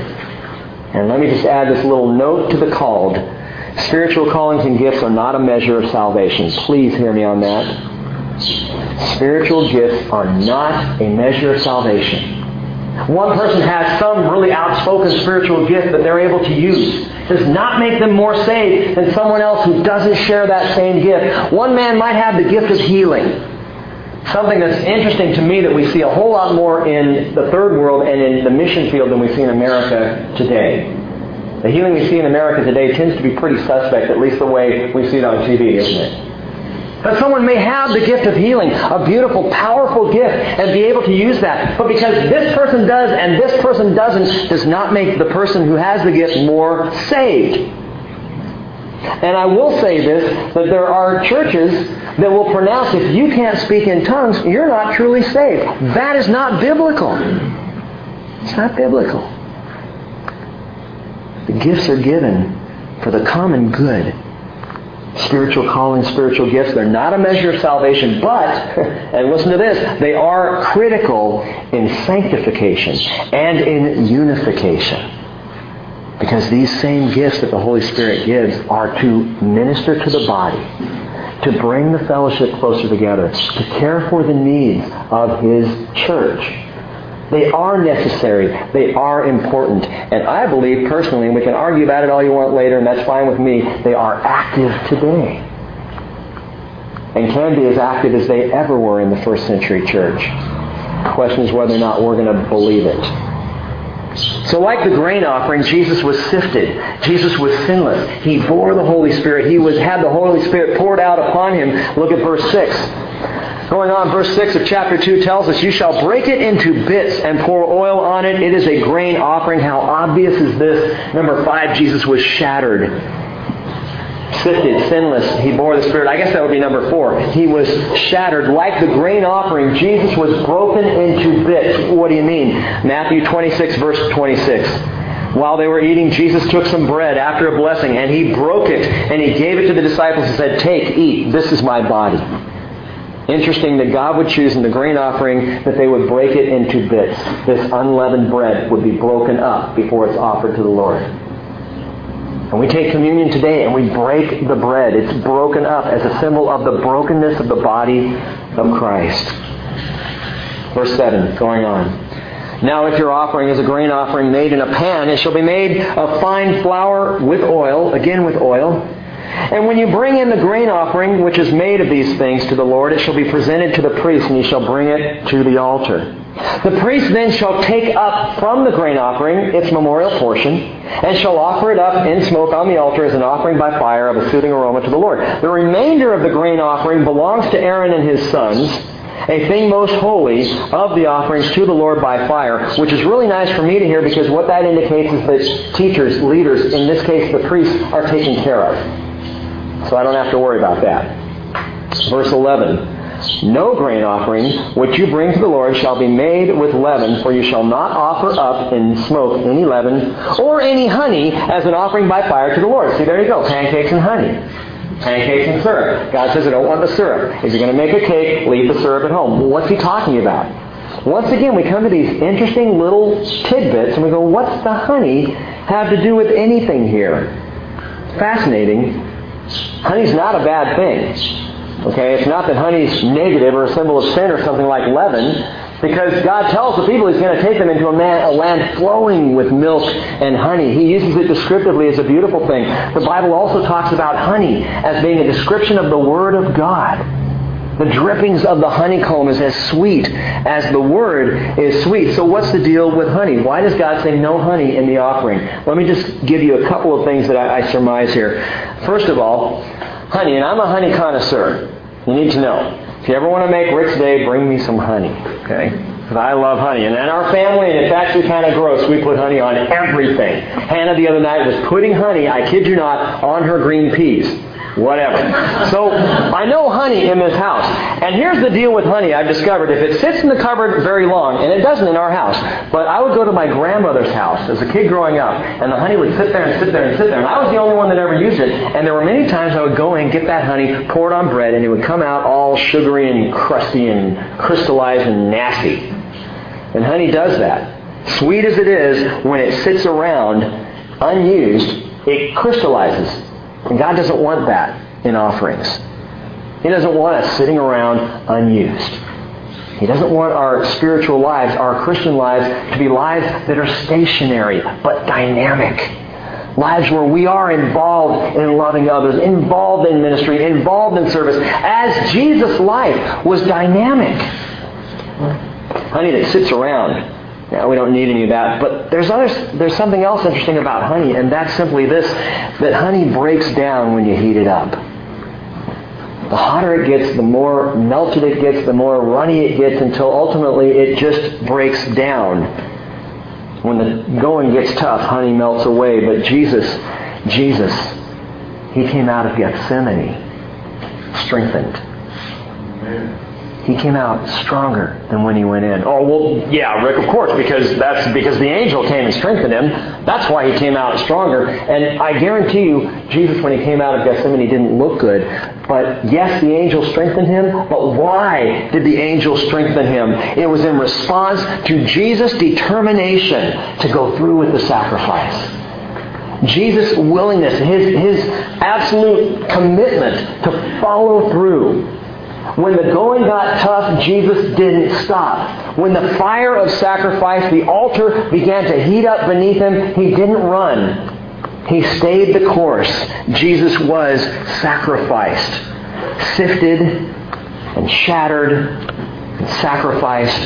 [SPEAKER 1] And let me just add this little note to the called. Spiritual callings and gifts are not a measure of salvation. Please hear me on that. Spiritual gifts are not a measure of salvation. One person has some really outspoken spiritual gift that they're able to use. Does not make them more saved than someone else who doesn't share that same gift. One man might have the gift of healing. Something that's interesting to me that we see a whole lot more in the third world and in the mission field than we see in America today. The healing we see in America today tends to be pretty suspect, at least the way we see it on TV, isn't it? But someone may have the gift of healing, a beautiful, powerful gift, and be able to use that. But because this person does and this person doesn't, does not make the person who has the gift more saved. And I will say this, that there are churches that will pronounce if you can't speak in tongues, you're not truly saved. That is not biblical. It's not biblical. The gifts are given for the common good spiritual calling, spiritual gifts. They're not a measure of salvation, but, and listen to this, they are critical in sanctification and in unification. Because these same gifts that the Holy Spirit gives are to minister to the body, to bring the fellowship closer together, to care for the needs of His church. They are necessary. They are important. And I believe personally, and we can argue about it all you want later, and that's fine with me, they are active today. And can be as active as they ever were in the first century church. The question is whether or not we're going to believe it. So like the grain offering, Jesus was sifted. Jesus was sinless. He bore the Holy Spirit. He was had the Holy Spirit poured out upon him. Look at verse 6. Going on, verse 6 of chapter 2 tells us, You shall break it into bits and pour oil on it. It is a grain offering. How obvious is this? Number 5, Jesus was shattered. Sifted, sinless, he bore the Spirit. I guess that would be number 4. He was shattered. Like the grain offering, Jesus was broken into bits. What do you mean? Matthew 26, verse 26. While they were eating, Jesus took some bread after a blessing, and he broke it, and he gave it to the disciples and said, Take, eat, this is my body. Interesting that God would choose in the grain offering that they would break it into bits. This unleavened bread would be broken up before it's offered to the Lord. And we take communion today and we break the bread. It's broken up as a symbol of the brokenness of the body of Christ. Verse 7, going on. Now if your offering is a grain offering made in a pan, it shall be made of fine flour with oil, again with oil, and when you bring in the grain offering, which is made of these things to the Lord, it shall be presented to the priest, and he shall bring it to the altar. The priest then shall take up from the grain offering its memorial portion, and shall offer it up in smoke on the altar as an offering by fire of a soothing aroma to the Lord. The remainder of the grain offering belongs to Aaron and his sons, a thing most holy of the offerings to the Lord by fire, which is really nice for me to hear because what that indicates is that teachers, leaders, in this case the priests, are taken care of. So I don't have to worry about that. Verse 11. No grain offering which you bring to the Lord shall be made with leaven, for you shall not offer up in smoke any leaven or any honey as an offering by fire to the Lord. See, there you go, pancakes and honey. Pancakes and syrup. God says, I don't want the syrup. If you're going to make a cake, leave the syrup at home. Well, what's he talking about? Once again, we come to these interesting little tidbits and we go, what's the honey have to do with anything here? Fascinating Honey's not a bad thing. Okay, it's not that honey's negative or a symbol of sin or something like leaven, because God tells the people He's going to take them into a, man, a land flowing with milk and honey. He uses it descriptively as a beautiful thing. The Bible also talks about honey as being a description of the Word of God. The drippings of the honeycomb is as sweet as the word is sweet. So what's the deal with honey? Why does God say no honey in the offering? Let me just give you a couple of things that I, I surmise here. First of all, honey, and I'm a honey connoisseur. You need to know. If you ever want to make Rick's Day, bring me some honey. Okay? Because I love honey. And in our family, and it's actually kind of gross, we put honey on everything. Hannah the other night was putting honey, I kid you not, on her green peas. Whatever. So I know honey in this house. And here's the deal with honey I've discovered. If it sits in the cupboard very long, and it doesn't in our house, but I would go to my grandmother's house as a kid growing up, and the honey would sit there and sit there and sit there. And I was the only one that ever used it. And there were many times I would go in, get that honey, pour it on bread, and it would come out all sugary and crusty and crystallized and nasty. And honey does that. Sweet as it is, when it sits around unused, it crystallizes And God doesn't want that in offerings. He doesn't want us sitting around unused. He doesn't want our spiritual lives, our Christian lives, to be lives that are stationary but dynamic. Lives where we are involved in loving others, involved in ministry, involved in service, as Jesus' life was dynamic. Honey that sits around. Now, we don't need any of that. But there's, others, there's something else interesting about honey, and that's simply this that honey breaks down when you heat it up. The hotter it gets, the more melted it gets, the more runny it gets until ultimately it just breaks down when the going gets tough, honey melts away. But Jesus, Jesus, he came out of Gethsemane strengthened. He came out stronger than when he went in. Oh well, yeah, Rick, of course, because that's because the angel came and strengthened him. That's why he came out stronger. And I guarantee you, Jesus, when he came out of Gethsemane, didn't look good. But yes, the angel strengthened him. But why did the angel strengthen him? It was in response to Jesus' determination to go through with the sacrifice. Jesus' willingness, his, his absolute commitment to follow through when the going got tough, Jesus didn't stop. When the fire of sacrifice, the altar began to heat up beneath him, he didn't run. He stayed the course. Jesus was sacrificed, sifted and shattered and sacrificed.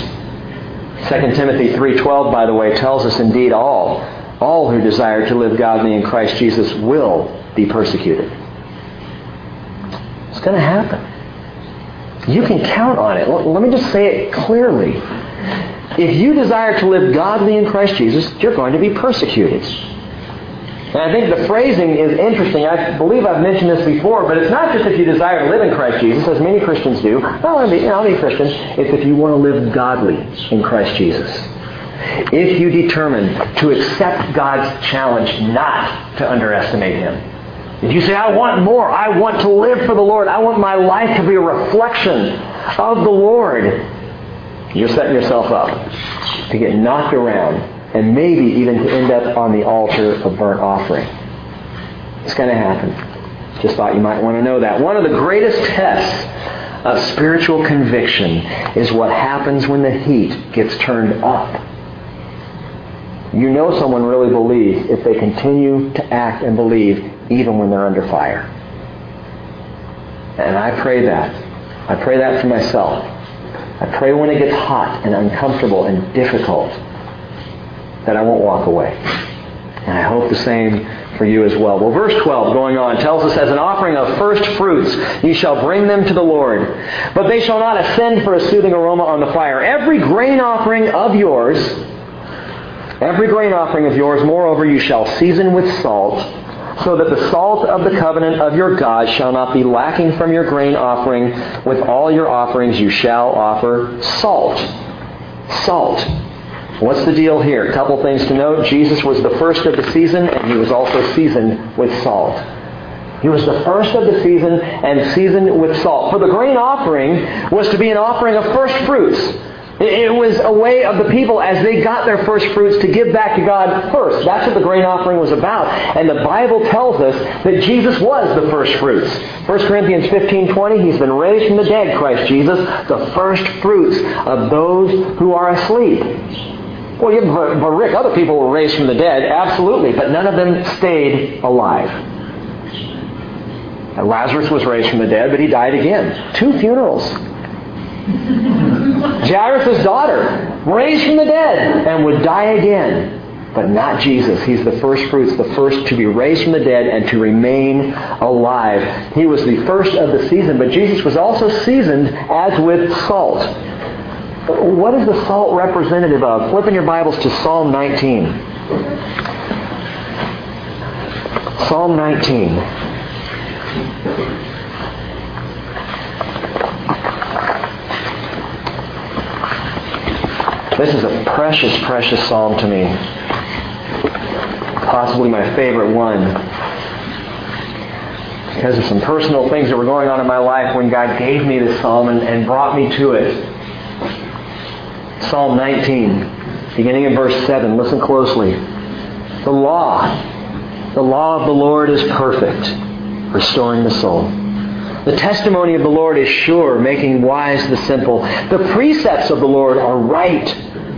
[SPEAKER 1] 2 Timothy 3:12 by the way tells us indeed all all who desire to live godly in Christ Jesus will be persecuted. It's going to happen. You can count on it. Let me just say it clearly. If you desire to live godly in Christ Jesus, you're going to be persecuted. And I think the phrasing is interesting. I believe I've mentioned this before, but it's not just if you desire to live in Christ Jesus, as many Christians do. Be, you know, I'll be a Christian. It's if you want to live godly in Christ Jesus. If you determine to accept God's challenge not to underestimate Him. If you say, I want more, I want to live for the Lord, I want my life to be a reflection of the Lord, you're setting yourself up to get knocked around and maybe even to end up on the altar of burnt offering. It's going to happen. Just thought you might want to know that. One of the greatest tests of spiritual conviction is what happens when the heat gets turned up. You know someone really believes if they continue to act and believe even when they're under fire. And I pray that. I pray that for myself. I pray when it gets hot and uncomfortable and difficult that I won't walk away. And I hope the same for you as well. Well, verse 12, going on, tells us, As an offering of first fruits, you shall bring them to the Lord. But they shall not ascend for a soothing aroma on the fire. Every grain offering of yours, every grain offering of yours, moreover, you shall season with salt so that the salt of the covenant of your God shall not be lacking from your grain offering. With all your offerings you shall offer salt. Salt. What's the deal here? A couple things to note. Jesus was the first of the season, and he was also seasoned with salt. He was the first of the season and seasoned with salt. For the grain offering was to be an offering of first fruits. It was a way of the people as they got their first fruits to give back to God first. That's what the grain offering was about. And the Bible tells us that Jesus was the first fruits. 1 Corinthians 15:20, he's been raised from the dead, Christ Jesus, the first fruits of those who are asleep. Well, but, but Rick, other people were raised from the dead, absolutely, but none of them stayed alive. And Lazarus was raised from the dead, but he died again. Two funerals. Jairus' daughter, raised from the dead, and would die again. But not Jesus. He's the first fruits, the first to be raised from the dead and to remain alive. He was the first of the season, but Jesus was also seasoned as with salt. What is the salt representative of? Flip in your Bibles to Psalm 19. Psalm 19. This is a precious, precious psalm to me. Possibly my favorite one. Because of some personal things that were going on in my life when God gave me this psalm and, and brought me to it. Psalm 19, beginning in verse 7. Listen closely. The law, the law of the Lord is perfect, restoring the soul. The testimony of the Lord is sure, making wise the simple. The precepts of the Lord are right,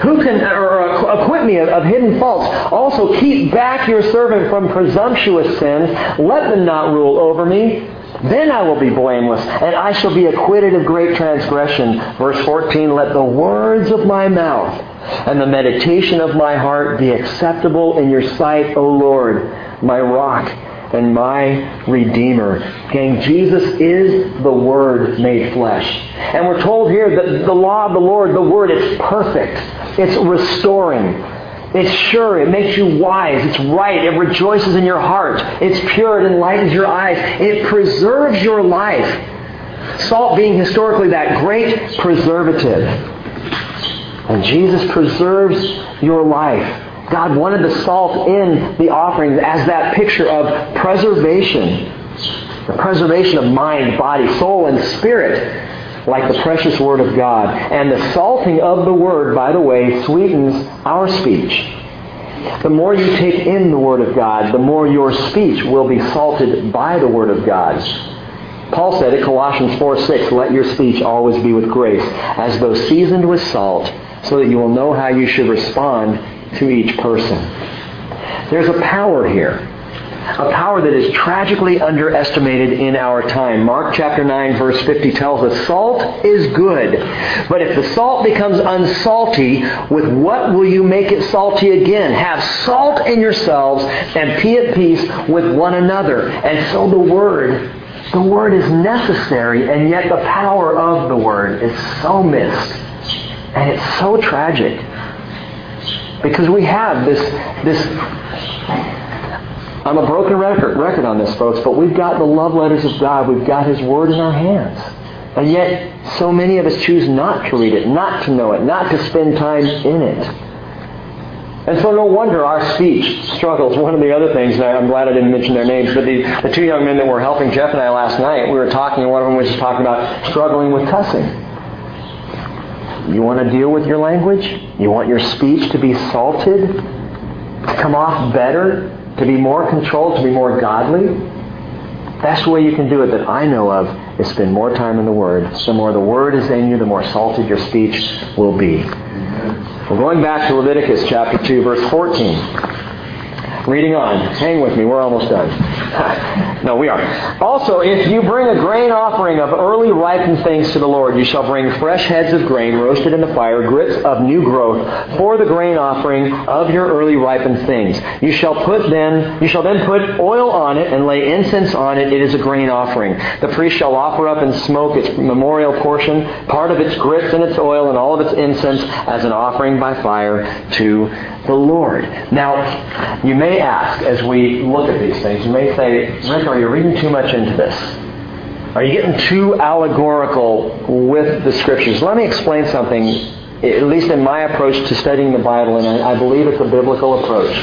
[SPEAKER 1] Who can or acquit me of, of hidden faults? Also keep back your servant from presumptuous sins. Let them not rule over me. Then I will be blameless, and I shall be acquitted of great transgression. Verse 14, let the words of my mouth and the meditation of my heart be acceptable in your sight, O Lord, my rock and my Redeemer. Gang, Jesus is the Word made flesh. And we're told here that the law of the Lord, the Word, is perfect. It's restoring. It's sure. It makes you wise. It's right. It rejoices in your heart. It's pure. It enlightens your eyes. It preserves your life. Salt being historically that great preservative. And Jesus preserves your life. God wanted the salt in the offerings as that picture of preservation. The preservation of mind, body, soul, and spirit, like the precious Word of God. And the salting of the Word, by the way, sweetens our speech. The more you take in the Word of God, the more your speech will be salted by the Word of God. Paul said it, Colossians 4 6, let your speech always be with grace, as though seasoned with salt, so that you will know how you should respond to each person. There's a power here. A power that is tragically underestimated in our time. Mark chapter 9 verse 50 tells us, Salt is good, but if the salt becomes unsalty, with what will you make it salty again? Have salt in yourselves and be at peace with one another. And so the Word, the Word is necessary, and yet the power of the Word is so missed. And it's so tragic. Because we have this, this, I'm a broken record, record on this, folks, but we've got the love letters of God. We've got His Word in our hands. And yet, so many of us choose not to read it, not to know it, not to spend time in it. And so no wonder our speech struggles. One of the other things, and I'm glad I didn't mention their names, but the, the two young men that were helping Jeff and I last night, we were talking, and one of them was just talking about struggling with cussing. You want to deal with your language? You want your speech to be salted? To come off better? To be more controlled? To be more godly? Best way you can do it that I know of is spend more time in the Word. The more the Word is in you, the more salted your speech will be. We're going back to Leviticus chapter 2, verse 14. Reading on. Hang with me. We're almost done. no, we are. Also, if you bring a grain offering of early ripened things to the Lord, you shall bring fresh heads of grain roasted in the fire, grits of new growth, for the grain offering of your early ripened things. You shall put then, you shall then put oil on it and lay incense on it. It is a grain offering. The priest shall offer up and smoke its memorial portion, part of its grits and its oil and all of its incense as an offering by fire to the Lord. Now, you may ask as we look at these things, you may say, Rick, are you reading too much into this? Are you getting too allegorical with the Scriptures? Let me explain something, at least in my approach to studying the Bible, and I believe it's a biblical approach.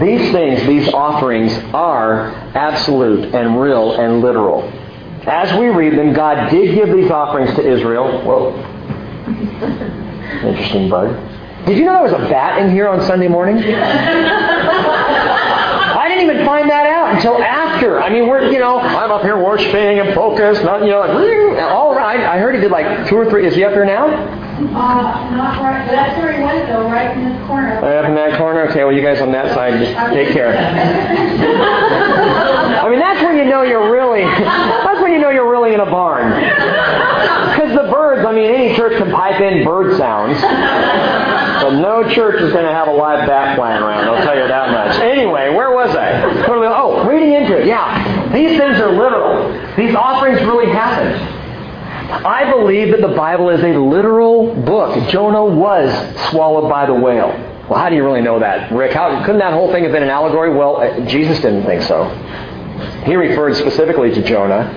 [SPEAKER 1] These things, these offerings, are absolute and real and literal. As we read them, God did give these offerings to Israel. Whoa. Interesting bug. Did you know there was a bat in here on Sunday morning? I didn't even find that out until after. I mean, we're, you know, I'm up here worshiping and focused, not, you know, like, all right. I heard he did like two or three. Is he up here now?
[SPEAKER 2] Uh, not right. That's where he went, though, right in this corner.
[SPEAKER 1] Right up in that corner? Okay, well, you guys on that side, just take care. I mean, that's when you know you're really, that's when you know you're really in a barn. Because the birds, I mean, any church can pipe in bird sounds. But no church is going to have a live bat flying around, I'll tell you that much. Anyway, where was I? Oh, reading into it. Yeah. These things are literal. These offerings really happened. I believe that the Bible is a literal book. Jonah was swallowed by the whale. Well, how do you really know that, Rick? How, couldn't that whole thing have been an allegory? Well, uh, Jesus didn't think so. He referred specifically to Jonah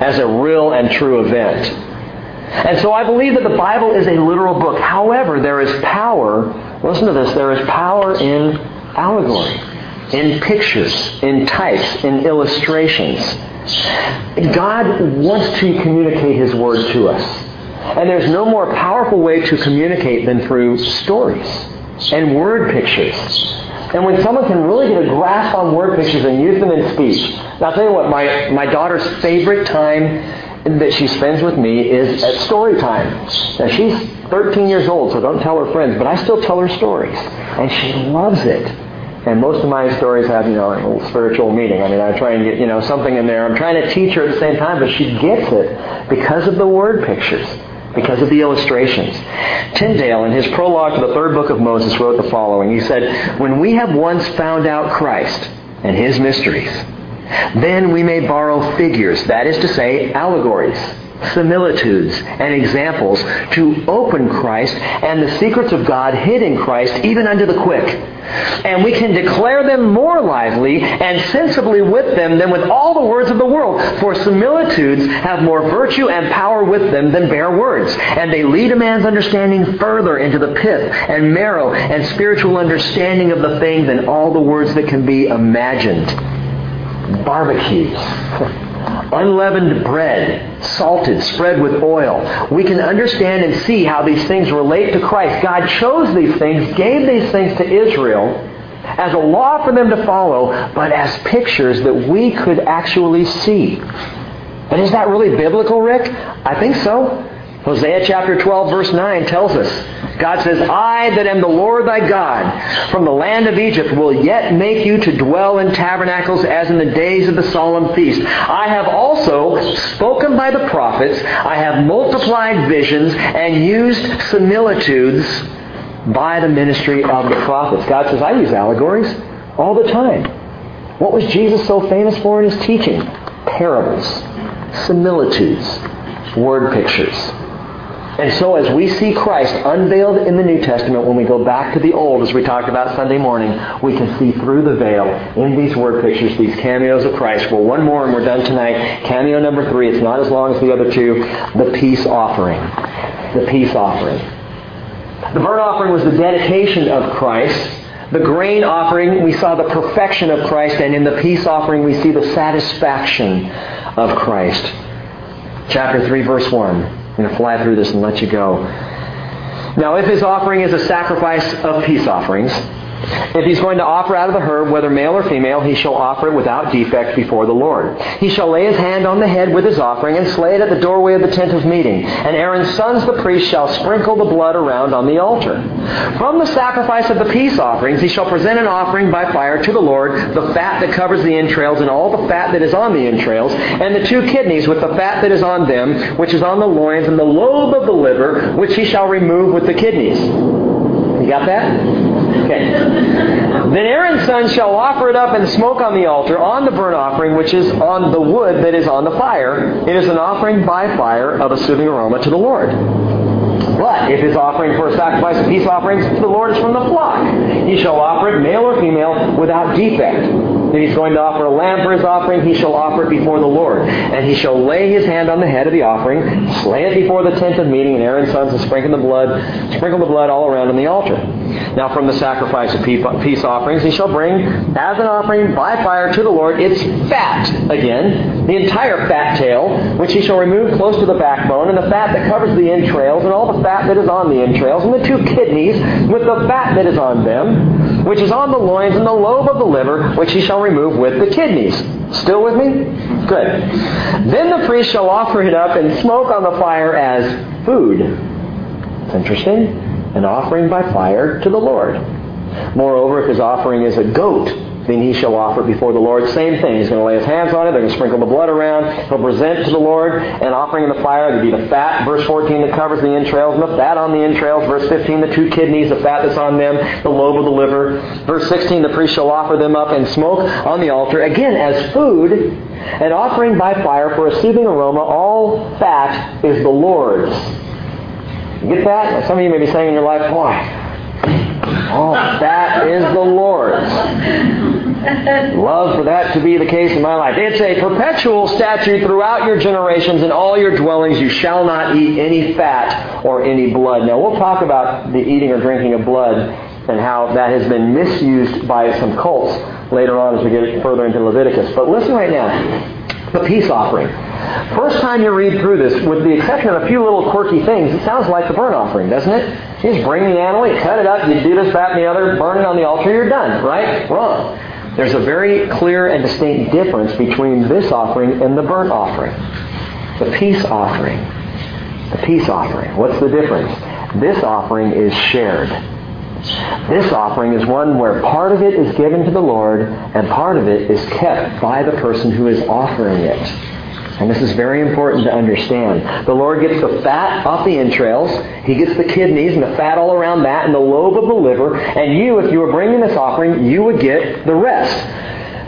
[SPEAKER 1] as a real and true event. And so I believe that the Bible is a literal book. However, there is power, listen to this, there is power in allegory, in pictures, in types, in illustrations. God wants to communicate His Word to us. And there's no more powerful way to communicate than through stories and word pictures. And when someone can really get a grasp on word pictures and use them in speech, now I'll tell you what, my, my daughter's favorite time that she spends with me is at story time. Now she's 13 years old, so don't tell her friends, but I still tell her stories. And she loves it. And most of my stories have, you know, a little spiritual meaning. I mean, I try and get, you know, something in there. I'm trying to teach her at the same time, but she gets it because of the word pictures because of the illustrations. Tyndale, in his prologue to the third book of Moses, wrote the following. He said, When we have once found out Christ and his mysteries, then we may borrow figures, that is to say, allegories, similitudes, and examples to open Christ and the secrets of God hid in Christ even unto the quick. And we can declare them more lively and sensibly with them than with all the words of the world. For similitudes have more virtue and power with them than bare words. And they lead a man's understanding further into the pith and marrow and spiritual understanding of the thing than all the words that can be imagined. Barbecues. unleavened bread, salted, spread with oil. We can understand and see how these things relate to Christ. God chose these things, gave these things to Israel as a law for them to follow, but as pictures that we could actually see. And is that really biblical, Rick? I think so. Hosea chapter 12 verse 9 tells us, God says, I that am the Lord thy God from the land of Egypt will yet make you to dwell in tabernacles as in the days of the solemn feast. I have also spoken by the prophets, I have multiplied visions and used similitudes by the ministry of the prophets. God says, I use allegories all the time. What was Jesus so famous for in his teaching? Parables, similitudes, word pictures. And so as we see Christ unveiled in the New Testament, when we go back to the Old, as we talked about Sunday morning, we can see through the veil in these word pictures, these cameos of Christ. Well, one more and we're done tonight. Cameo number three. It's not as long as the other two. The peace offering. The peace offering. The burnt offering was the dedication of Christ. The grain offering, we saw the perfection of Christ, and in the peace offering, we see the satisfaction of Christ. Chapter 3, verse 1. Going to fly through this and let you go. Now, if his offering is a sacrifice of peace offerings, if he's going to offer out of the herd, whether male or female, he shall offer it without defect before the Lord. He shall lay his hand on the head with his offering and slay it at the doorway of the tent of meeting. And Aaron's sons, the priests, shall sprinkle the blood around on the altar. From the sacrifice of the peace offerings, he shall present an offering by fire to the Lord, the fat that covers the entrails and all the fat that is on the entrails, and the two kidneys with the fat that is on them, which is on the loins, and the lobe of the liver, which he shall remove with the kidneys. You got that? Okay. Then Aaron's sons shall offer it up in smoke on the altar on the burnt offering, which is on the wood that is on the fire. It is an offering by fire of a soothing aroma to the Lord. But if his offering for a sacrifice of peace offerings to the Lord is from the flock, he shall offer it, male or female, without defect. If he's going to offer a lamb for his offering, he shall offer it before the Lord. And he shall lay his hand on the head of the offering, slay it before the tent of meeting, and Aaron's sons will sprinkle the blood, sprinkle the blood all around on the altar. Now from the sacrifice of peace offerings, he shall bring as an offering by fire to the Lord its fat, again, the entire fat tail, which he shall remove close to the backbone, and the fat that covers the entrails, and all the fat that is on the entrails, and the two kidneys with the fat that is on them, which is on the loins, and the lobe of the liver, which he shall remove with the kidneys. Still with me? Good. Then the priest shall offer it up and smoke on the fire as food. It's interesting. An offering by fire to the Lord. Moreover, if his offering is a goat, then he shall offer it before the Lord. Same thing. He's going to lay his hands on it. They're going to sprinkle the blood around. He'll present to the Lord an offering in the fire. There'll be the fat, verse 14, that covers the entrails, and the fat on the entrails. Verse 15, the two kidneys, the fat that's on them, the lobe of the liver. Verse 16, the priest shall offer them up in smoke on the altar, again as food, an offering by fire for a soothing aroma. All fat is the Lord's. You get that? Some of you may be saying in your life, boy, Oh, all fat is the Lord's. Love for that to be the case in my life. It's a perpetual statute throughout your generations in all your dwellings. You shall not eat any fat or any blood. Now, we'll talk about the eating or drinking of blood and how that has been misused by some cults later on as we get further into Leviticus. But listen right now. The peace offering. First time you read through this, with the exception of a few little quirky things, it sounds like the burnt offering, doesn't it? You just bring the animal, you cut it up, you do this, that, and the other, burn it on the altar, you're done, right? Wrong. There's a very clear and distinct difference between this offering and the burnt offering. The peace offering. The peace offering. What's the difference? This offering is shared. This offering is one where part of it is given to the Lord and part of it is kept by the person who is offering it. And this is very important to understand. The Lord gets the fat off the entrails. He gets the kidneys and the fat all around that and the lobe of the liver. And you, if you were bringing this offering, you would get the rest.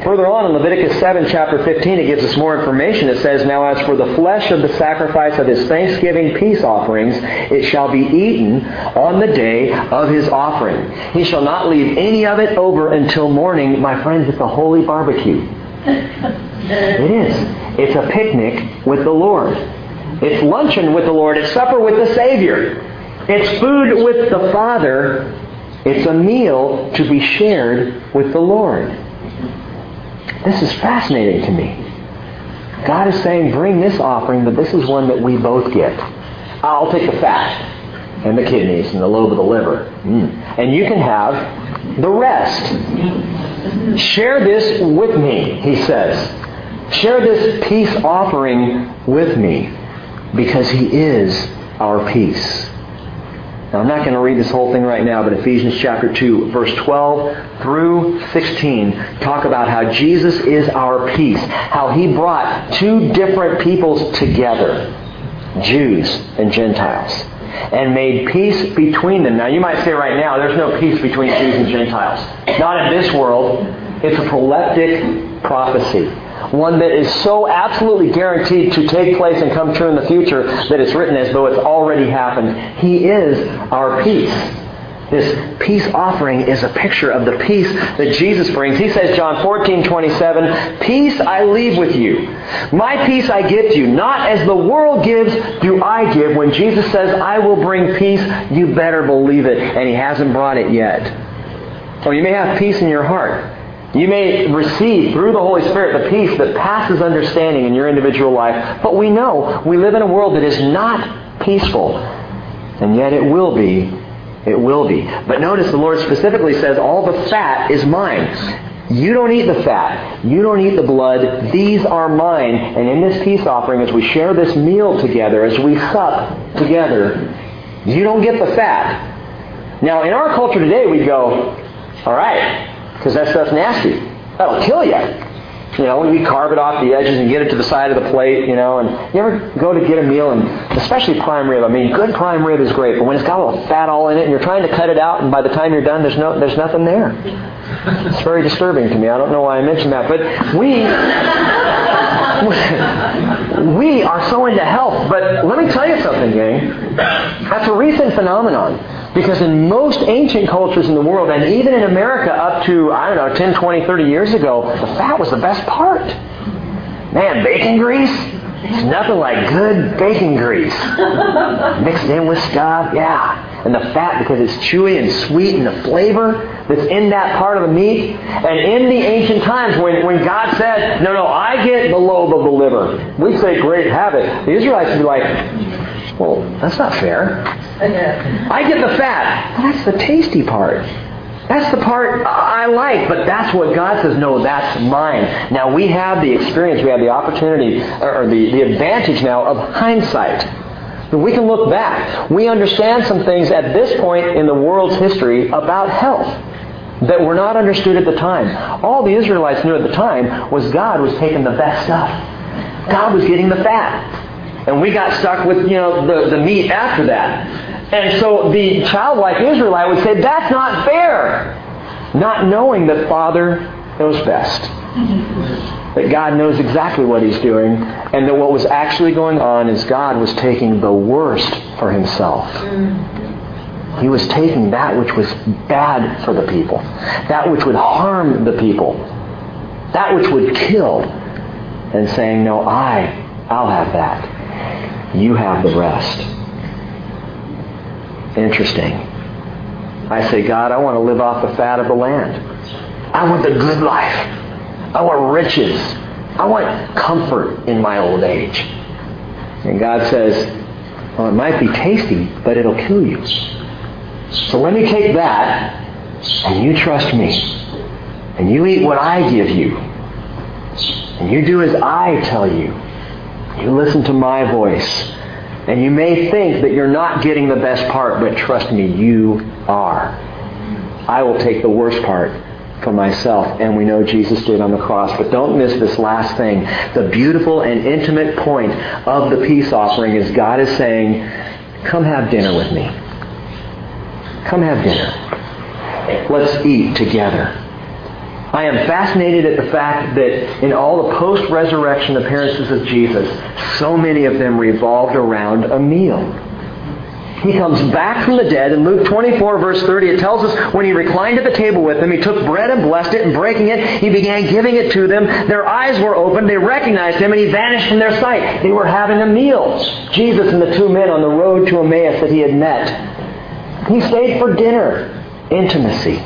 [SPEAKER 1] Further on in Leviticus 7, chapter 15, it gives us more information. It says, Now as for the flesh of the sacrifice of his thanksgiving peace offerings, it shall be eaten on the day of his offering. He shall not leave any of it over until morning. My friends, it's a holy barbecue. It is. It's a picnic with the Lord. It's luncheon with the Lord. It's supper with the Savior. It's food with the Father. It's a meal to be shared with the Lord. This is fascinating to me. God is saying, bring this offering, but this is one that we both get. I'll take the fat and the kidneys and the lobe of the liver. Mm. And you can have the rest. Share this with me, he says. Share this peace offering with me because he is our peace. Now, I'm not going to read this whole thing right now, but Ephesians chapter 2, verse 12 through 16 talk about how Jesus is our peace, how he brought two different peoples together, Jews and Gentiles, and made peace between them. Now, you might say right now, there's no peace between Jews and Gentiles. Not in this world. It's a proleptic prophecy one that is so absolutely guaranteed to take place and come true in the future that it's written as though it's already happened. He is our peace. This peace offering is a picture of the peace that Jesus brings. He says, John 14, 27, Peace I leave with you. My peace I give to you. Not as the world gives, do I give. When Jesus says, I will bring peace, you better believe it. And He hasn't brought it yet. Or you may have peace in your heart. You may receive through the Holy Spirit the peace that passes understanding in your individual life, but we know we live in a world that is not peaceful. And yet it will be. It will be. But notice the Lord specifically says, All the fat is mine. You don't eat the fat. You don't eat the blood. These are mine. And in this peace offering, as we share this meal together, as we sup together, you don't get the fat. Now, in our culture today, we go, all right, because that stuff's nasty. That'll kill you. You know, we carve it off the edges and get it to the side of the plate, you know, and you ever go to get a meal and especially prime rib. I mean, good prime rib is great, but when it's got a little fat all in it and you're trying to cut it out and by the time you're done there's no there's nothing there. It's very disturbing to me. I don't know why I mentioned that, but we we are so into health. But let me tell you something, gang. That's a recent phenomenon. Because in most ancient cultures in the world, and even in America up to, I don't know, 10, 20, 30 years ago, the fat was the best part. Man, bacon grease? It's nothing like good bacon grease. Mixed in with stuff, yeah. And the fat, because it's chewy and sweet, and the flavor that's in that part of the meat. And in the ancient times, when, when God said, no, no, I get the lobe of the liver, we say, great, have it. The Israelites would be like, well, that's not fair. I get the fat. That's the tasty part. That's the part I like, but that's what God says, no, that's mine. Now we have the experience, we have the opportunity, or the, the advantage now of hindsight. We can look back. We understand some things at this point in the world's history about health that were not understood at the time. All the Israelites knew at the time was God was taking the best stuff. God was getting the fat. And we got stuck with, you know, the, the meat after that. And so the childlike Israelite would say, that's not fair. Not knowing that Father knows best. That God knows exactly what He's doing, and that what was actually going on is God was taking the worst for Himself. He was taking that which was bad for the people, that which would harm the people, that which would kill, and saying, No, I, I'll have that. You have the rest. Interesting. I say, God, I want to live off the fat of the land. I want the good life. I want riches. I want comfort in my old age. And God says, well, it might be tasty, but it'll kill you. So let me take that, and you trust me. And you eat what I give you. And you do as I tell you. You listen to my voice. And you may think that you're not getting the best part, but trust me, you are. I will take the worst part for myself, and we know Jesus did on the cross. But don't miss this last thing. The beautiful and intimate point of the peace offering is God is saying, Come have dinner with me. Come have dinner. Let's eat together. I am fascinated at the fact that in all the post resurrection appearances of Jesus, so many of them revolved around a meal. He comes back from the dead. In Luke 24, verse 30, it tells us when he reclined at the table with them, he took bread and blessed it, and breaking it, he began giving it to them. Their eyes were opened. They recognized him, and he vanished from their sight. They were having a meal. Jesus and the two men on the road to Emmaus that he had met. He stayed for dinner. Intimacy.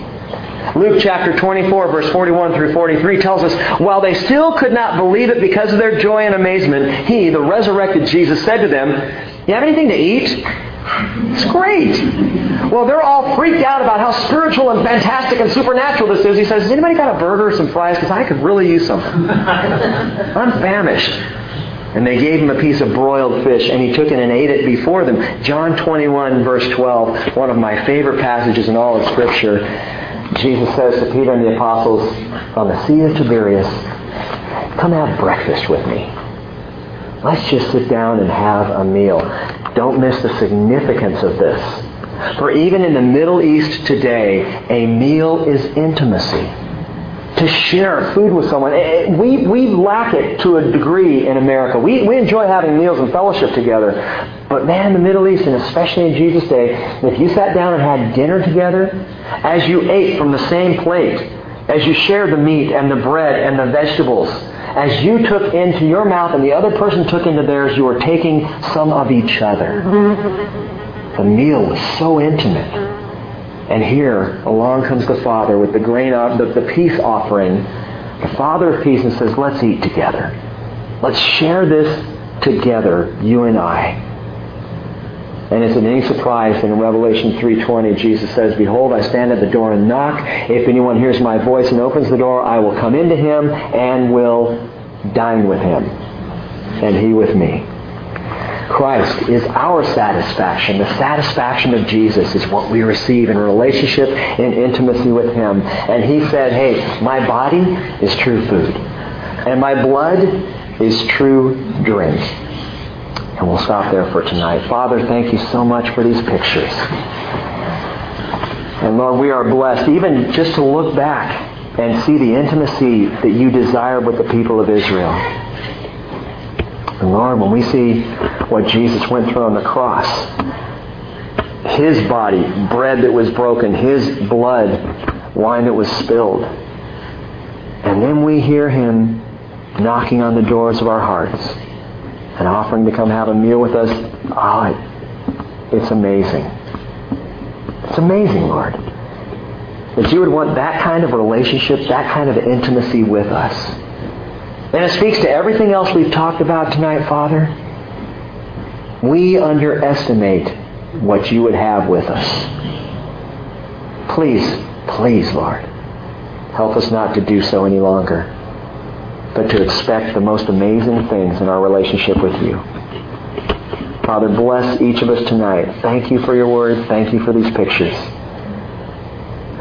[SPEAKER 1] Luke chapter 24, verse 41 through 43 tells us, While they still could not believe it because of their joy and amazement, he, the resurrected Jesus, said to them, You have anything to eat? It's great. Well, they're all freaked out about how spiritual and fantastic and supernatural this is. He says, Has anybody got a burger or some fries? Because I could really use something. I'm famished. And they gave him a piece of broiled fish, and he took it and ate it before them. John 21, verse 12, one of my favorite passages in all of Scripture. Jesus says to Peter and the apostles on the Sea of Tiberias, Come have breakfast with me. Let's just sit down and have a meal. Don't miss the significance of this. For even in the Middle East today, a meal is intimacy. To share food with someone. Eh, eh, we, we lack it to a degree in America. We, we enjoy having meals and fellowship together. But man, in the Middle East, and especially in Jesus' day, if you sat down and had dinner together, as you ate from the same plate, as you shared the meat and the bread and the vegetables, as you took into your mouth and the other person took into theirs, you were taking some of each other. The meal was so intimate. And here, along comes the Father with the grain, the, the peace offering, the Father of peace, and says, let's eat together. Let's share this together, you and I. And is it any surprise that in Revelation 3.20 Jesus says, Behold, I stand at the door and knock. If anyone hears my voice and opens the door, I will come into him and will dine with him, and he with me. Christ is our satisfaction. The satisfaction of Jesus is what we receive in relationship and intimacy with Him. And He said, hey, my body is true food. And my blood is true drink. And we'll stop there for tonight. Father, thank you so much for these pictures. And Lord, we are blessed even just to look back and see the intimacy that you desire with the people of Israel. And Lord, when we see what Jesus went through on the cross, his body, bread that was broken, his blood, wine that was spilled, and then we hear him knocking on the doors of our hearts and offering to come have a meal with us, oh, it's amazing. It's amazing, Lord. That you would want that kind of relationship, that kind of intimacy with us. And it speaks to everything else we've talked about tonight, Father. We underestimate what you would have with us. Please, please, Lord, help us not to do so any longer, but to expect the most amazing things in our relationship with you. Father, bless each of us tonight. Thank you for your word. Thank you for these pictures.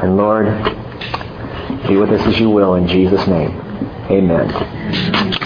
[SPEAKER 1] And Lord, be with us as you will in Jesus' name. Amen.